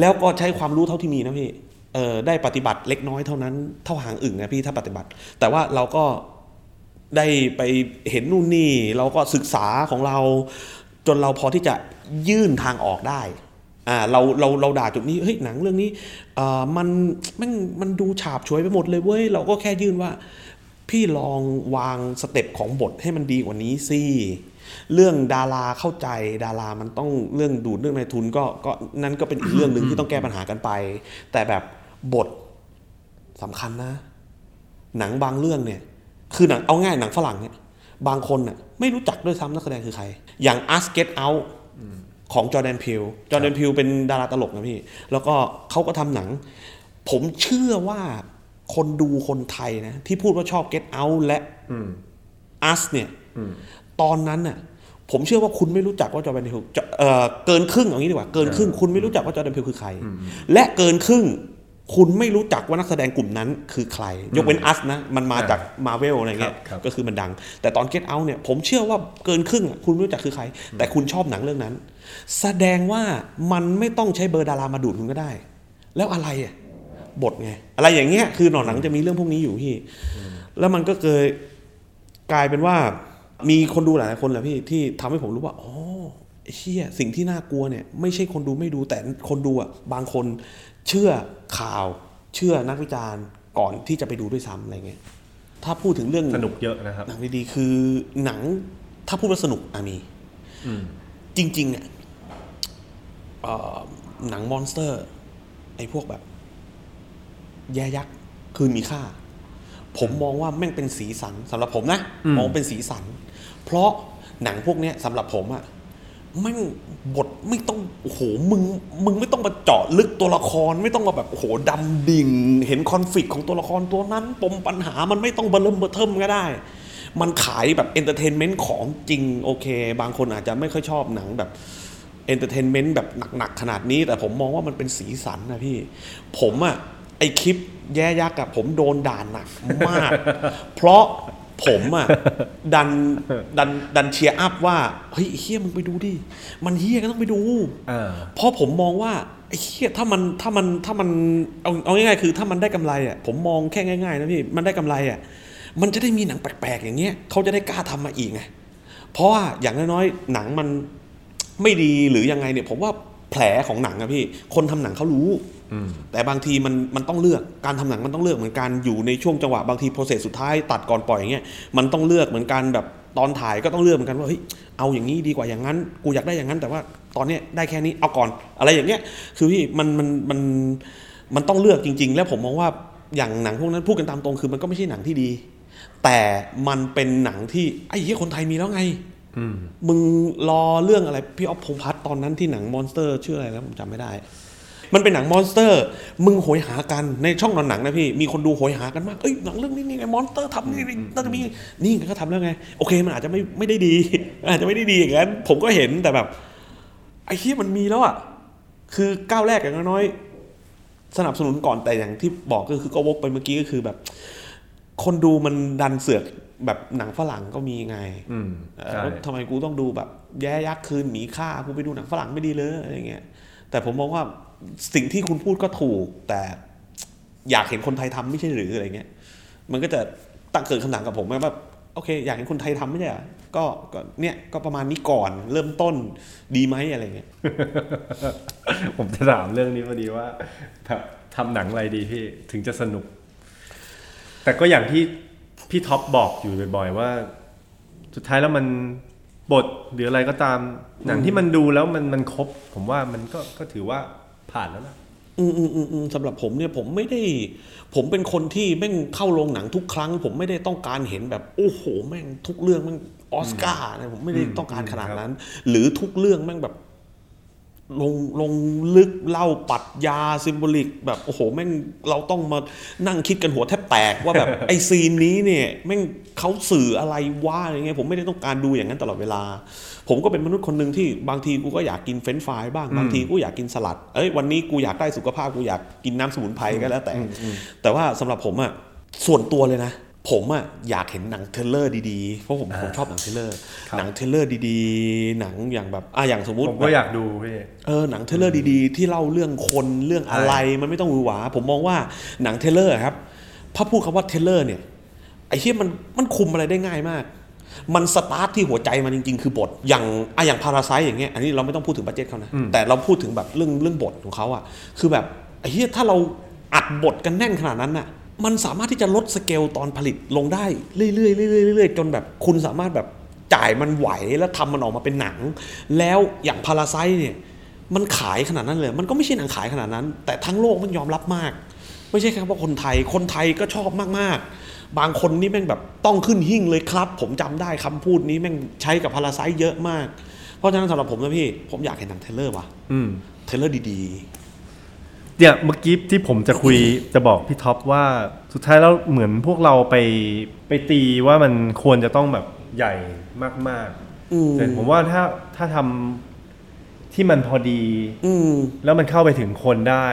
แล้วก็ใช้ความรู้เท่าที่มีนะพี่เออได้ปฏิบัติเล็กน้อยเท่านั้นเท่าหางอึ่งนะพี่ถ้าปฏิบัติ แต่ว่าเราก็ได้ไปเห็นนู่นนี่ เราก็ศึกษาของเรา จนเราพอที่จะยื่นทางออกได้อ่าเราเราเราด่าจุดนี้เฮ้ยหนังเรื่องนี้อ่ามันมันมันดูฉาบฉวยไปหมดเลยเว้ยเราก็แค่ยื่นว่า พี่ลองวางสเต็ปของบทให้มันดีกว่านี้สิเรื่องดาราเข้าใจดารามันต้องเรื่องดูดเรื่องนายทุนก็ก็นั่นก็เป็นอีกเรื่องหนึ่งที่ต้องแก้ปัญหากันไป แต่แบบบทสำคัญนะ หนังบางเรื่องเนี่ย คือหนังเอาง่ายหนังฝรั่งเนี่ยบางคนน่ะไม่รู้จักด้วยซ้ำนักแสดงคือใคร อย่าง Us Get Out ของจอร์แดนพิลจอร์แดนพิลเป็นดาราตลกนะพี่ แล้วก็เขาก็ทำหนัง ผมเชื่อว่า คนดูคนไทยนะ ที่พูดว่าชอบ Get Out และ Us เนี่ยตอนนั้นน่ะผมเชื่อว่าคุณไม่รู้จักว่า Jordan Peele จะเอ่อเกินครึ่งเอางี้ดีกว่าเกินครึ่งคุณไม่รู้จักว่า Jordan Peele คือใคร และเกินครึ่งคุณไม่รู้จักว่านักแสดงกลุ่มนั้นคือใคร ยกเว้น Us นะ มันมาจากมาเวลอะไรเงี้ยครับครับก็คือมันดัง แต่ตอน Get Out เนี่ย ผมเชื่อว่าเกินครึ่งอะคุณไม่รู้จักคือใคร แต่คุณชอบหนังเรื่องนั้น แสดงว่ามันไม่ต้องใช้เบอร์ดารามาดูดคุณก็ได้ แล้วอะไรอะ บทไงอะไรอย่างเงี้ยคือหนอนหนังจะมีเรื่องพวกนี้อยู่พี่แล้วมันก็เกิดกลายเป็นว่า มีคนดูหลายๆคนแหละพี่ที่ทำให้ผมรู้ว่าอ๋อไอ้เชี่ยสิ่งที่น่ากลัวเนี่ยไม่ใช่คนดูไม่ดูแต่คนดูอะบางคนเชื่อข่าว เชื่อนักวิจารณ์ก่อนที่จะไปดูด้วยซ้ำอะไรเงี้ยถ้าพูดถึงเรื่องสนุกเยอะนะครับหนังดีๆคือหนังถ้าพูดว่าสนุกอะมีจริงๆเนี่ยเอ่อหนัง monster ไอ้พวกแบบ แย้ยักษ์คืนมีค่า ผมมองว่าแม่งเป็นสีสันสำหรับผมนะมองเป็นสีสัน เพราะหนังพวกเนี้ยสำหรับผมอะแม่งบทไม่ต้องโอ้โหมึงมึงไม่ต้องมาเจาะลึกตัวละครไม่ต้องมาแบบโอ้โหดำดิ่ง เห็นคอนฟ lict ของตัวละครตัวนั้นปมปัญหามันไม่ต้องเบอร์เริ่มเบอร์เทิ่มก็ได้ มันขายแบบ entertainment ของจริงโอเค บางคนอาจจะไม่ค่อยชอบหนังแบบentertainment แบบหนักๆขนาดนี้ แต่ผมมองว่ามันเป็นสีสันนะพี่ ผมอะ ไอคลิปแย้ยักษ์อะผมโดนด่าหนักมาก เพราะผมอะดันดันดัน cheer up ว่า เฮ้ยไอ้เฮียมึงไปดูดิ มันเฮียก็ต้องไปดูอ่าเพราะผมมองว่าไอ้เฮียถ้ามันถ้ามันถ้ามันเอาเอาง่ายๆคือ ถ้ามันได้กำไรอะผมมองแค่ง่ายๆนะพี่มันได้กำไรอะมันจะได้มีหนังแปลกๆ อย่างเงี้ยเขาจะได้กล้าทำมาอีกไงเพราะว่าอย่างน้อยๆหนังมันไม่ดีหรือยังไงเนี่ย ผมว่าแผลของหนังอะพี่ คนทำหนังเขารู้ แต่บางทีมันมันต้องเลือกการทำหนังมันต้องเลือกเหมือนกันอยู่ในช่วงจังหวะบางทีโปรเซสสุดท้ายตัดก่อนปล่อยอย่างเงี้ยมันต้องเลือกเหมือนกันแบบตอนถ่ายก็ต้องเลือกเหมือนกันว่าเฮ้ยเอาอย่างนี้ดีกว่าอย่างนั้น กูอยากได้อย่างนั้น แต่ว่าตอนเนี้ยได้แค่นี้เอาก่อนอะไรอย่างเงี้ยคือพี่มันมันมันมันต้องเลือกจริง ๆ แล้วผมมองว่าอย่างหนังพวกนั้นพูดกันตามตรงคือมันก็ไม่ใช่หนังที่ดี แต่มันเป็นหนังที่ไอ้เหี้ยคนไทยมีแล้วไงมึงรอเรื่องอะไรพี่ออฟพงษ์พัฒน์ตอนนั้นที่หนัง monster ชื่ออะไรแล้วผมจำไม่ได้ มันเป็นหนัง monster มึงโหยหากันในช่องหนอนหนังนะพี่ มีคนดูโหยหากันมาก เอ้ยหนังเรื่องนี้นี่ไง monster ทำนี่นี่น่าจะมี นี่ไงก็ทำแล้วไง โอเค มันอาจจะไม่ไม่ได้ดี อาจจะไม่ได้ดีอย่างนั้น ผมก็เห็นแต่แบบ ไอ้ที่มันมีแล้วอะ คือก้าวแรกอย่างน้อยๆสนับสนุนก่อนแต่อย่างที่บอกก็คือก็วกไปเมื่อกี้ก็คือแบบ คนดูมันดันเสือกแบบหนังฝรั่งก็มีไงอืมเออใช่แล้วทำไมกูต้องดูแบบ แย่ยักษ์คืนหมีฆ่ากูไปดูหนังฝรั่งไม่ดีเลยอะไรเงี้ยแต่ผมมองว่า สิ่งที่คุณพูดก็ถูก แต่อยากเห็นคนไทยทำไม่ใช่หรืออะไรเงี้ย มันก็จะตั้งเกิดคำถามกับผมว่าโอเค อยากเห็นคนไทยทำไม่ใช่เหรอก็ก็เนี่ยก็ประมาณนี้ก่อนเริ่มต้นดีไหมอะไรเงี้ยผมจะถามเรื่องนี้พอดีว่าทำหนังอะไรดีพี่ถึงจะสนุก แต่ก็อย่างที่พี่ท็อปบอกอยู่บ่อยๆว่า สุดท้ายแล้วมันบทหรืออะไรก็ตาม หนังที่มันดูแล้วมันมันครบ ผมว่ามันก็ก็ถือว่า ผ่านแล้วนะอืมอืมอืมอืมสำหรับผมเนี่ยผมไม่ได้ ผมเป็นคนที่แม่งเข้าโรงหนังทุกครั้ง ผมไม่ได้ต้องการเห็นแบบโอ้โห แม่งทุกเรื่องแม่งออสการ์นะผมไม่ได้ต้องการขนาดนั้น หรือทุกเรื่องแม่งแบบ ลงลงลึกเล่าปรัชญา symbolic แบบโอ้โหแม่งเราต้องมานั่งคิดกันหัวแทบแตกว่าแบบไอ scene นี้เนี่ยแม่งเขาสื่ออะไรว่าอะไรเงี้ยผมไม่ได้ต้องการดูอย่างนั้นตลอดเวลา ผมก็เป็นมนุษย์คนหนึ่งที่บางทีกูก็อยากกินเฟรนช์ฟรายบ้างบางทีกูอยากกินสลัดเอ้ยวันนี้กูอยากได้สุขภาพกูอยากกินน้ำสมุนไพรก็แล้วแต่ แต่ว่าสำหรับผมอะส่วนตัวเลยนะ ผมอะอยากเห็นหนัง thriller ดีๆ เพราะผมผมชอบหนัง thrillerครับหนัง thriller ดีๆ หนังอย่างแบบอะอย่างสมมติผมก็อยากดูพี่เออหนัง thriller ดีๆ ที่เล่าเรื่องคนเรื่องอะไรมันไม่ต้องหวือหวา ผมมองว่าหนัง thriller ครับถ้าพูดคำว่า thriller เนี่ยไอ้เฮียมันมันคุมอะไรได้ง่ายมาก มันสตาร์ทที่หัวใจมันจริง ๆ คือบทอย่างอะอย่าง Parasite อย่างเงี้ยอันนี้เราไม่ต้องพูดถึง budget เขานะแต่เราพูดถึงแบบเรื่องเรื่องบทของเขาอะคือแบบไอ้เฮียถ้าเราอัดบทกันแน่นขนาดนั้นน่ะ มันสามารถที่จะลดสเกลตอนผลิตลงได้เรื่อยๆเรื่อยๆเรื่อยๆจนแบบคุณสามารถแบบจ่ายมันไหวแล้วทำมันออกมาเป็นหนัง แล้วอย่าง Parasite เนี่ยมันขายขนาดนั้นเลย มันก็ไม่ใช่หนังขายขนาดนั้น แต่ทั้งโลกมันยอมรับมาก ไม่ใช่แค่เฉพาะคนไทยคนไทยก็ชอบมากๆ บางคนนี่แม่งแบบต้องขึ้นหิ้งเลยครับ ผมจำได้คำพูดนี้แม่งใช้กับ Parasite เยอะมาก เพราะฉะนั้นสำหรับผมนะพี่ ผมอยากเห็นหนัง thriller ว่ะอืม thriller ดี เนี่ยเมื่อกี้ที่ผมจะคุยจะบอกพี่ท็อปว่าสุดท้ายแล้วเหมือนพวกเราไปไปตีว่ามันควรจะต้องแบบใหญ่มากอืมๆแต่ผมว่าถ้าถ้าทำที่มันพอดีๆอืมแล้วมันเข้าไปถึงคนได้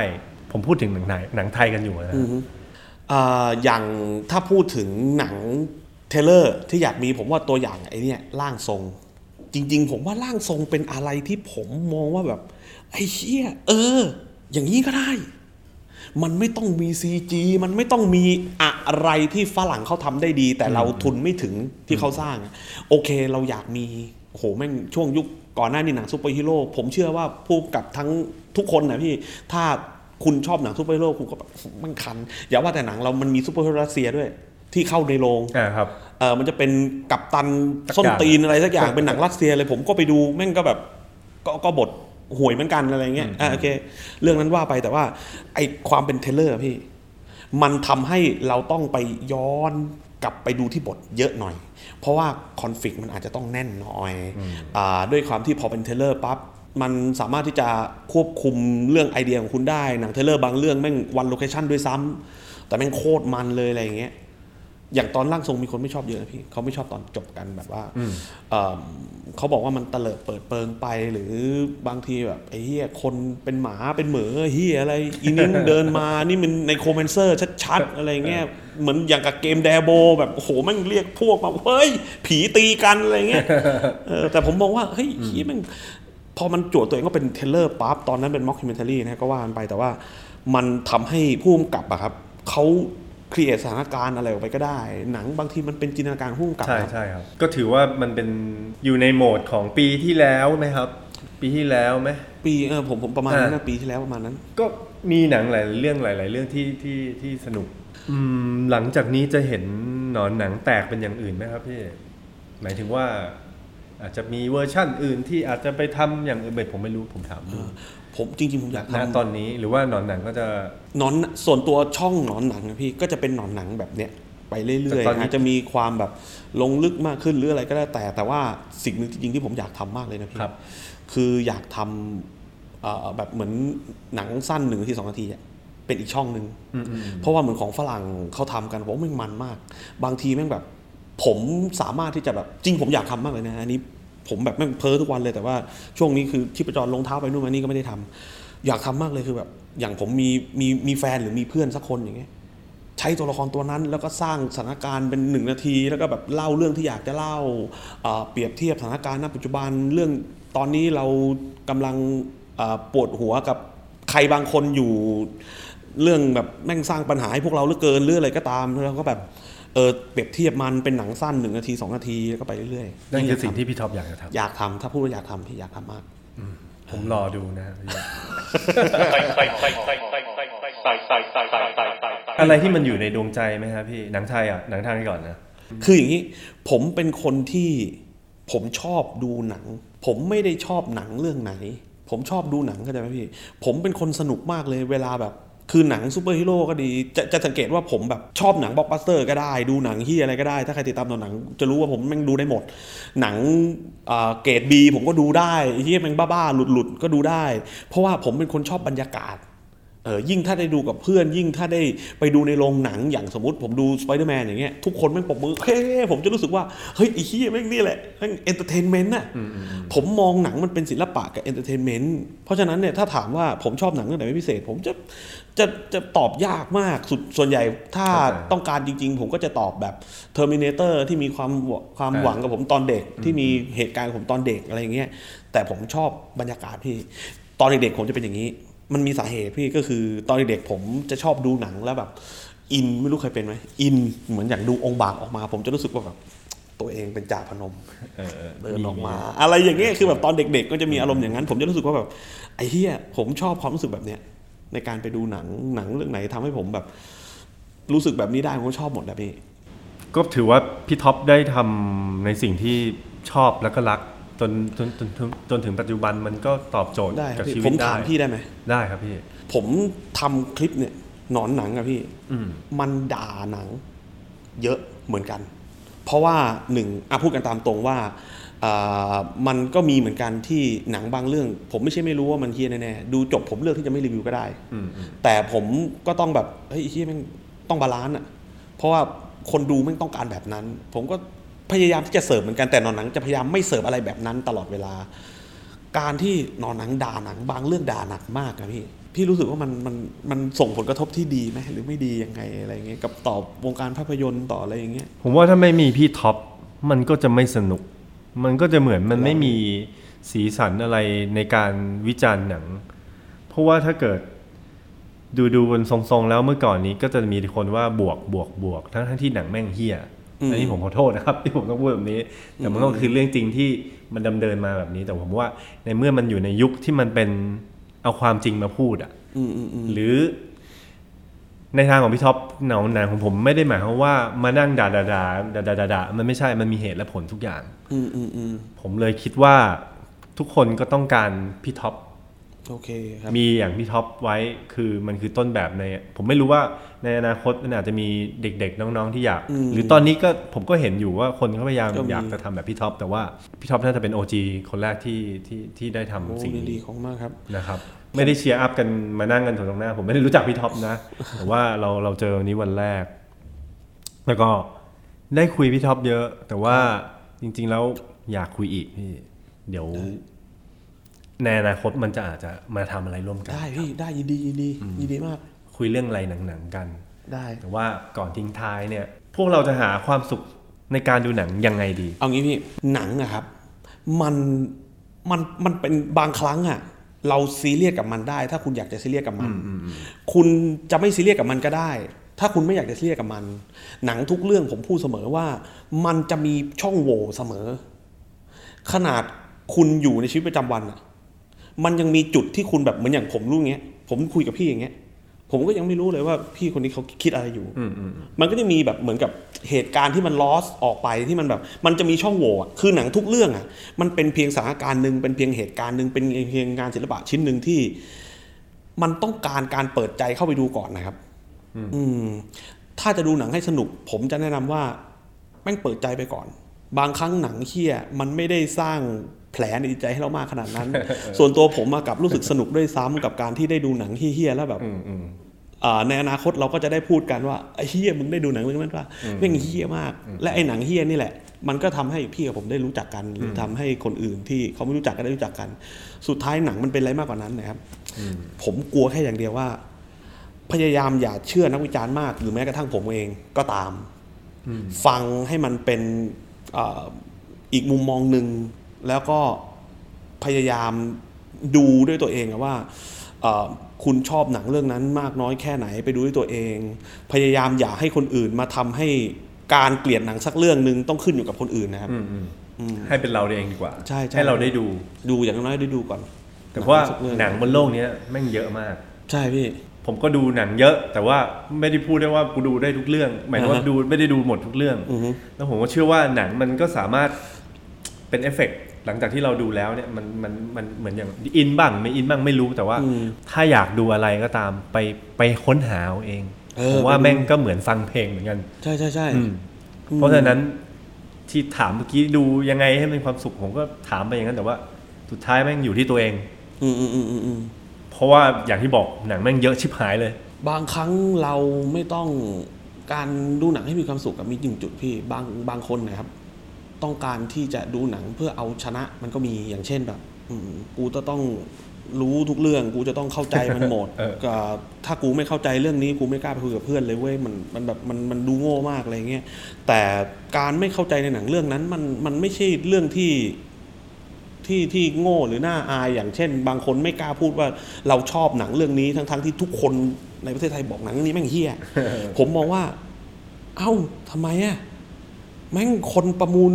ผมพูดถึงหนังไทยหนังไทยกันอยู่นะอือฮึอ่าอย่างถ้าพูดถึงหนัง thriller ที่อยากมีผมว่าตัวอย่างไอ้เนี่ยร่างทรง จริง ๆ ผมว่าร่างทรงเป็นอะไรที่ผมมองว่าแบบไอ้เชี่ยเออ อย่างนี้ก็ได้ มันไม่ต้องมี CG มันไม่ต้องมีอะไรที่ฝรั่งเขาทำได้ดี แต่เราทุนไม่ถึงที่เขาสร้าง โอเคเราอยากมีโอ้โหแม่งช่วงยุคก่อนหน้านี้หนังซูเปอร์ฮีโร่ผมเชื่อว่าผู้กำกับทั้งทุกคนนะพี่ถ้าคุณชอบหนังซูเปอร์ฮีโร่คุณก็แบบมันคัน อย่าว่าแต่หนังเรามันมีซูเปอร์ฮีโร่รัสเซียด้วย ที่เข้าในโรงอ่าครับเออมันจะเป็นกัปตันสักส้นอย่างตีนอะไรสักอย่างเป็นหนังรัสเซียเลยผมก็ไปดูแม่งก็แบบก็ก็บท ห่วยเหมือนกันอะไรเงี้ยอะโอเค เรื่องนั้นว่าไปแต่ว่า ไอความเป็น thriller อะพี่ มันทำให้เราต้องไปย้อนกลับไปดูที่บทเยอะหน่อย เพราะว่าคอนฟ lict มันอาจจะต้องแน่นหน่อยอาด้วยความที่พอเป็น thriller ปั๊บมันสามารถที่จะควบคุมเรื่องไอเดียของคุณได้ หนัง thriller บางเรื่องแม่ง one location ด้วยซ้ำแต่แม่งโคตรมันเลยอะไรอย่างเงี้ย อย่างตอนร่างทรงมีคนไม่ชอบเยอะนะพี่เขาไม่ชอบตอนจบกันแบบว่าเอิ่มเขาบอกว่ามันเตลิดเปิดเปิงไปหรือบางทีแบบไอ้เฮียคนเป็นหมาเป็นเหมือเฮียอะไรอีนี่มันเดินมานี่มัน necromancer ชัดๆอะไรเงี้ยเหมือนอย่างกับเกม Diablo แบบโอ้โหแม่งเรียกพวกมาเฮ้ย ผีตีกันอะไรเงี้ยเออแต่ผมมองว่าเฮ้ยเฮียแม่งพอมันจั่วหัวตัวเองก็เป็น thriller ปั๊บตอนนั้นเป็น mockumentary นะก็ว่ากันไปแต่ว่ามันทำให้ผู้กำกับอะครับเขา create สถานการณ์อะไรออกไปก็ได้ หนังบางทีมันเป็นจินตนาการของผู้กำกับใช่ครับใช่ครับ ก็ถือว่ามันเป็นอยู่ในโหมดของปีที่แล้วไหมครับ ปีที่แล้วไหมปีเออผมผมประมาณนั้นนะอ่าปีที่แล้วประมาณนั้น ก็มีหนังหลายเรื่องหลาย ๆ เรื่องที่ที่ที่สนุกอืมหลังจากนี้จะเห็นหนอนหนังแตกเป็นอย่างอื่นไหมครับพี่หมายถึงว่าอาจจะมีเวอร์ชั่นอื่นที่อาจจะไปทำอย่างอื่นเบ็ดผมไม่รู้ผมถามดู ผมจริงๆผมอยากณทำตอนนี้หรือว่าหนอนหนังก็จะหนอนส่วนตัวช่องหนอนหนังนะพี่ก็จะเป็นหนอนหนังแบบเนี้ยไปเรื่แต่อยตอนๆนี้อาจจะมีความแบบลงลึกมากขึ้นหรืออะไรก็ได้แต่ แต่ว่าสิ่งหนึ่งจริงๆที่ผมอยากทำมากเลยนะพี่ครับคืออยากทำเอ่อแบบเหมือนหนังสั้นหนึ่งนาทีสองนาทีอะเป็นอีกช่องหนึ่งอืมอืมเพราะว่าเหมือนของฝรั่งเขาทำกันผมว่าแม่งมันมาก บางทีแม่งแบบ ผมสามารถที่จะแบบจริงผมอยากทำมากเลยนะอันนี้ ผมแบบแม่เพ้อทุกวันเลยแต่ว่าช่วงนี้คือชีพจรลงเท้าไปนู่นมานี่ก็ไม่ได้ทำอยากทำมากเลยคือแบบ อย่างผมมีมีมีแฟนหรือมีเพื่อนสักคนอย่างเงี้ยใช้ตัวละครตัวนั้นแล้วก็สร้างสถานการณ์เป็นหนึ่งนาที แล้วก็แบบเล่าเรื่องที่อยากจะเล่าเปรียบเทียบสถานการณ์ณปัจจุบันเรื่องตอนนี้เรากำลังปวดหัวกับใครบางคนอยู่ เรื่องแบบแม่งสร้างปัญหาให้พวกเราเหลือเกินหรืออะไรก็ตามแล้วก็แบบ เออเปรียบเทียบมันเป็นหนังสั้นหนึ่งนาทีสองนาทีแล้วก็ไปเรื่อยๆนั่นคือสิ่งที่พี่ท็อปอยากจะทำอยากทำ ถ้าพูดว่าอยากทำพี่อยากทำมากผมรอดูนะอะไรที่มันอยู่ในดวงใจไหมครับพี่หนังไทยอะหนังไทยก่อนนะคืออย่างนี้ผมเป็นคนที่ผมชอบดูหนัง ผมไม่ได้ชอบหนังเรื่องไหน ผมชอบดูหนังเข้าใจไหมพี่ ผมเป็นคนสนุกมากเลยเวลาแบบ คือหนังซูเปอร์ฮีโร่ก็ดี จะจะสังเกตว่าผมแบบชอบหนังบล็อกบัสเตอร์ก็ได้ ดูหนังที่อะไรก็ได้ ถ้าใครติดตามตัวหนัง จะรู้ว่าผมแม่งดูได้หมด หนังอ่าเกรดบีผมก็ดูได้ที่แม่งบ้าๆหลุดๆก็ดูได้ เพราะว่าผมเป็นคนชอบบรรยากาศเออยิ่งถ้าได้ดูกับเพื่อน ยิ่งถ้าได้ไปดูในโรงหนังอย่างสมมติผมดูสไปเดอร์แมนอย่างเงี้ยทุกคนแม่งปรบมือเฮ้ผมจะรู้สึกว่า เฮ้ยไอ้เหี้ยแม่งนี่แหละแม่ง entertainment น่ะผมมองหนังมันเป็นศิลปะกับ entertainment เพราะฉะนั้นเนี่ยถ้าถามว่าผมชอบหนังเรื่องไหนเป็นพิเศษ ผมจะ จะจะตอบยากมากสุดส่วนใหญ่ถ้าเข้าใจต้องการจริง ๆ ผมก็จะตอบแบบ Terminator ที่มีความหวความอ่าหวังกับผมตอนเด็ก ที่มีเหตุการณ์กับผมตอนเด็กอะไรอย่างเงี้ยแต่ผมชอบบรรยากาศพี่ ตอนเด็กๆผมจะเป็นอย่างนี้ มันมีสาเหตุพี่ก็คือตอนเด็กๆผมจะชอบดูหนังแล้วแบบ อินไม่รู้เคยเป็นไหมอินเหมือนอย่างดูองค์บากออกมา ผมจะรู้สึกว่าแบบตัวเองเป็นจาพนมเออเออเดินออกมา อะไรอย่างเงี้ยคือแบบตอนเด็ก ๆ ก็จะมีอารมณ์อย่างนั้น ผมจะรู้สึกว่าแบบไอ้เหี้ยผมชอบความรู้สึกแบบเนี้ย ในการไปดูหนังหนังเรื่องไหนทำให้ผมแบบ รู้สึกแบบนี้ได้ผมก็ชอบหมดแหละพี่ก็ถือว่าพี่ท็อปได้ทำในสิ่งที่ชอบแล้วก็รักจนจนจนจนจนถึงปัจจุบันมันก็ตอบโจทย์ได้ครักับบพี่ชีวิผตมได้ถามพี่ได้ไหมได้ครับพี่ ผมทำคลิปเนี่ยหนอนหนังอะพี่อืมมันด่าหนัง เยอะเหมือนกัน เพราะว่าหนึ่งอะพูดกันตามตรงว่าอ่า มันก็มีเหมือนกันที่หนังบางเรื่อง ผมไม่ใช่ไม่รู้ว่ามันเหี้ยแน่ๆดูจบผมเลือกที่จะไม่รีวิวก็ได้อืมอืมแต่ผมก็ต้องแบบเฮ้ยเหี้ยแม่งต้อง balance อะเพราะว่าคนดูแม่งต้องการแบบนั้น ผมก็พยายามที่จะเสิร์ฟเหมือนกันแต่หนอนหนังจะพยายามไม่เสิร์ฟอะไรแบบนั้นตลอดเวลา การที่หนอนหนังด่าหนัง บางเรื่องด่าหนักมากอะพี่พี่รู้สึกว่ามันมันมันส่งผลกระทบที่ดีไหมหรือไม่ดียังไงอะไรอย่างเงี้ยกับต่อวงการภาพยนตร์ต่ออะไรอย่างเงี้ยผมว่าถ้าไม่มีพี่ท็อปมันก็จะไม่สนุก มันก็จะเหมือนมันไม่มีสีสันอะไรในการวิจารณ์หนัง เพราะว่าถ้าเกิดดูดูบนทรงๆแล้วเมื่อก่อนนี้ก็จะมีคนว่าบวกบวกบวกทั้งทั้งที่หนังแม่งเฮี้ยอืมอันนี้ผมขอโทษนะครับที่ผมต้องพูดแบบนี้ แต่มันก็คือเรื่องจริงที่มันดำเนินมาแบบนี้ แต่ผมว่าในเมื่อมันอยู่ในยุคที่มันเป็นเอาความจริงมาพูดอะอืมอืมอืมหรือ ในทางของพี่ท็อปหนังหนังของผมไม่ได้หมายความว่ามานั่งด่าด่าด่าด่าด่าด่าด่ามันไม่ใช่มันมีเหตุและผลทุกอย่าง อืมอืมอืมผมเลยคิดว่าทุกคนก็ต้องการพี่ท็อปโอเคครับมีอย่างพี่ท็อปไว้คือมันคือต้นแบบใน ผมไม่รู้ว่าในอนาคตมันอาจจะมีเด็กๆ น้องๆที่อยากอืมหรือตอนนี้ก็ผมก็เห็นอยู่ว่าคนเขาพยายามก็มีอยากจะทำแบบพี่ท็อปแต่ว่าพี่ท็อปน่าจะเป็น OG คนแรกที่ที่ที่ได้ทำโอ้สิ่งยินดีนี้ของมากครับนะครับ ไม่ได้ cheer up กันมานั่งกันตรงหน้า ผมไม่ได้รู้จักพี่ท็อปนะ แต่ว่าเราเราเจอวันนี้วันแรก แล้วก็ได้คุยพี่ท็อปเยอะ แต่ว่าจริง ๆ แล้วอยากคุยอีกพี่เดี๋ยวในอนาคตมันจะอาจจะมาทำอะไรร่วมกันได้พี่ได้ยินดียินดียินดีมาก คุยเรื่องอะไรหนังๆกัน ได้แต่ว่าก่อนทิ้งท้ายเนี่ย พวกเราจะหาความสุขในการดูหนังยังไงดี เอางี้พี่หนังอะครับ มันมันมันเป็นบางครั้งอะ เราซีเรียสกับมันได้ ถ้าคุณอยากจะซีเรียสกับมัน คุณจะไม่ซีเรียสกับมันก็ได้ ถ้าคุณไม่อยากจะซีเรียสกับมัน หนังทุกเรื่องผมพูดเสมอว่า มันจะมีช่องโหว่เสมอ ขนาดคุณอยู่ในชีวิตประจำวันอะมันยังมีจุดที่คุณแบบเหมือนอย่างผมรู้เงี้ย ผมคุยกับพี่อย่างเงี้ย ผมก็ยังไม่รู้เลยว่าพี่คนนี้เขาคิดอะไรอยู่อืมอืมมันก็จะมีแบบเหมือนกับเหตุการณ์ที่มันลอสออกไปที่มันแบบ มันจะมีช่องโหว่อะคือหนังทุกเรื่องอะ มันเป็นเพียงสถานการณ์หนึ่งเป็นเพียงเหตุการณ์หนึ่งเป็นเพียงงานศิลปะชิ้นหนึ่งที่ มันต้องการการเปิดใจเข้าไปดูก่อนนะครับ อืม ถ้าจะดูหนังให้สนุก ผมจะแนะนำว่าแม่งเปิดใจไปก่อน บางครั้งหนังเฮี้ยมันไม่ได้สร้าง แผลในจิตใจให้เรามากขนาดนั้น ส่วนตัวผมมากับรู้สึกสนุกด้วยซ้ำกับการที่ได้ดูหนังเฮี้ยๆแล้วแบบอืมอืมอ่าในอนาคตเราก็จะได้พูดกันว่าไอ้เฮียมึงได้ดูหนังเรื่องนั้นป่ะแม่งเฮียมาก และไอ้หนังเฮียนี่แหละ มันก็ทำให้พี่กับผมได้รู้จักกันหรือทำให้คนอื่นที่เขาไม่รู้จักก็ได้รู้จักกัน สุดท้ายหนังมันเป็นอะไรมากกว่านั้นนะครับผมกลัวแค่อย่างเดียวว่า พยายามอย่าเชื่อนักวิจารณ์มาก หรือแม้กระทั่งผมเองก็ตาม ฟังให้มันเป็นอ่าอีกมุมมองหนึ่ง แล้วก็พยายามดูด้วยตัวเองอะว่าเอ่อคุณชอบหนังเรื่องนั้นมากน้อยแค่ไหนไปดูด้วยตัวเอง พยายามอย่าให้คนอื่นมาทำให้การเกลียดหนังสักเรื่องหนึ่งต้องขึ้นอยู่กับคนอื่นนะครับอืมอืมให้เป็นเราเองดีกว่าใช่ใช่ให้เราได้ดูดูอย่างน้อยได้ดูก่อน แต่ว่าสักเรื่องหนังบนโลกเนี้ยแม่งเยอะมาก ใช่พี่ ผมก็ดูหนังเยอะ แต่ว่าไม่ได้พูดได้ว่ากูดูได้ทุกเรื่อง หมายถึงว่าอ่าฮะดูไม่ได้ดูหมดทุกเรื่องอือฮึแล้วผมก็เชื่อว่าหนังมันก็สามารถ เป็นเอฟเฟกต์หลังจากที่เราดูแล้วเนี่ยมันมันมันเหมือนอย่างอินบ้างไม่อินบ้างไม่รู้แต่ว่าอืมถ้าอยากดูอะไรก็ตามไปไปค้นหาเอาเองเออผมว่าไปดูแม่งก็เหมือนฟังเพลงเหมือนกัน ใช่ใช่ใช่อืมเพราะฉะนั้นที่ถามเมื่อกี้ดูยังไงให้มีความสุขผมก็ถามไปอย่างนั้นแต่ว่า สุดท้ายแม่งอยู่ที่ตัวเองอืมอืมอืมอืมอืมเพราะว่าอย่างที่บอกหนังแม่งเยอะชิบหายเลย บางครั้งเราไม่ต้องการดูหนังให้มีความสุขกับมีหนึ่งจุดพี่บางบางคนนะครับ ต้องการที่จะดูหนังเพื่อเอาชนะมันก็มีอย่างเช่นแบบอืมกูจะต้องรู้ทุกเรื่อง กูจะต้องเข้าใจมันหมดเออก็ถ้ากูไม่เข้าใจเรื่องนี้กูไม่กล้าไปคุยกับเพื่อนเลยเว้ยมันมันแบบมันมันดูโง่มากอะไรเงี้ยแต่การไม่เข้าใจในหนังเรื่องนั้น มันมันไม่ใช่เรื่องที่ที่ที่โง่หรือน่าอายอย่างเช่น บางคนไม่กล้าพูดว่าเราชอบหนังเรื่องนี้ทั้งๆที่ทุกคนในประเทศไทยบอกหนังเรื่องนี้แม่งเฮี้ยผมมองว่า เอ้าทำไมอะ แม่งคนประมูล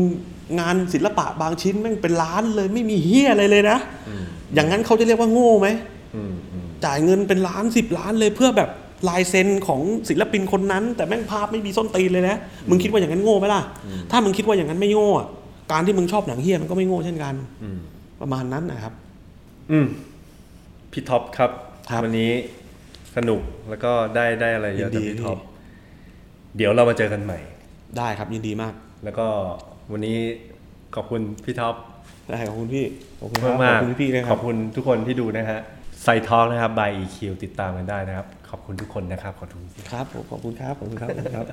งานศิลปะบางชิ้นแม่งเป็นล้านเลยไม่มีเฮี้ยอะไรเลยนะ อย่างนั้นเขาจะเรียกว่าโง่ไหมอืมอืมจ่ายเงินเป็นล้านสิบล้านเลยเพื่อแบบลายเซ็นของศิลปินคนนั้น แต่แม่งภาพไม่มีส้นตีนเลยนะมึงคิดว่าอย่างนั้นโง่ไหมล่ะ ถ้ามึงคิดว่าอย่างนั้นไม่โง่อะการที่มึงชอบหนังเฮี้ยมันก็ไม่โง่เช่นกันอืมประมาณนั้นนะครับ อืมพี่ท็อปครับครับวันนี้สนุกแล้วก็ได้ได้อะไรเยอะยิจากนดีพี่ท็อปพี่เดี๋ยวเรามาเจอกันใหม่ ได้ครับยินดีมาก แล้วก็วันนี้ขอบคุณพี่ท็อปได้ขอบคุณพี่ขอบคุณครับมากขอบคุณพี่ๆด้วยคขรัอบบคุณทุกคนที่ดูนะฮะไซทอ l k นะครับ by EQ ติดตามกันได้นะครับ ขอบคุณทุกคนนะครับขอบคุณครับผมขอบคุณครับขอบคุณครับขอบคุณครับ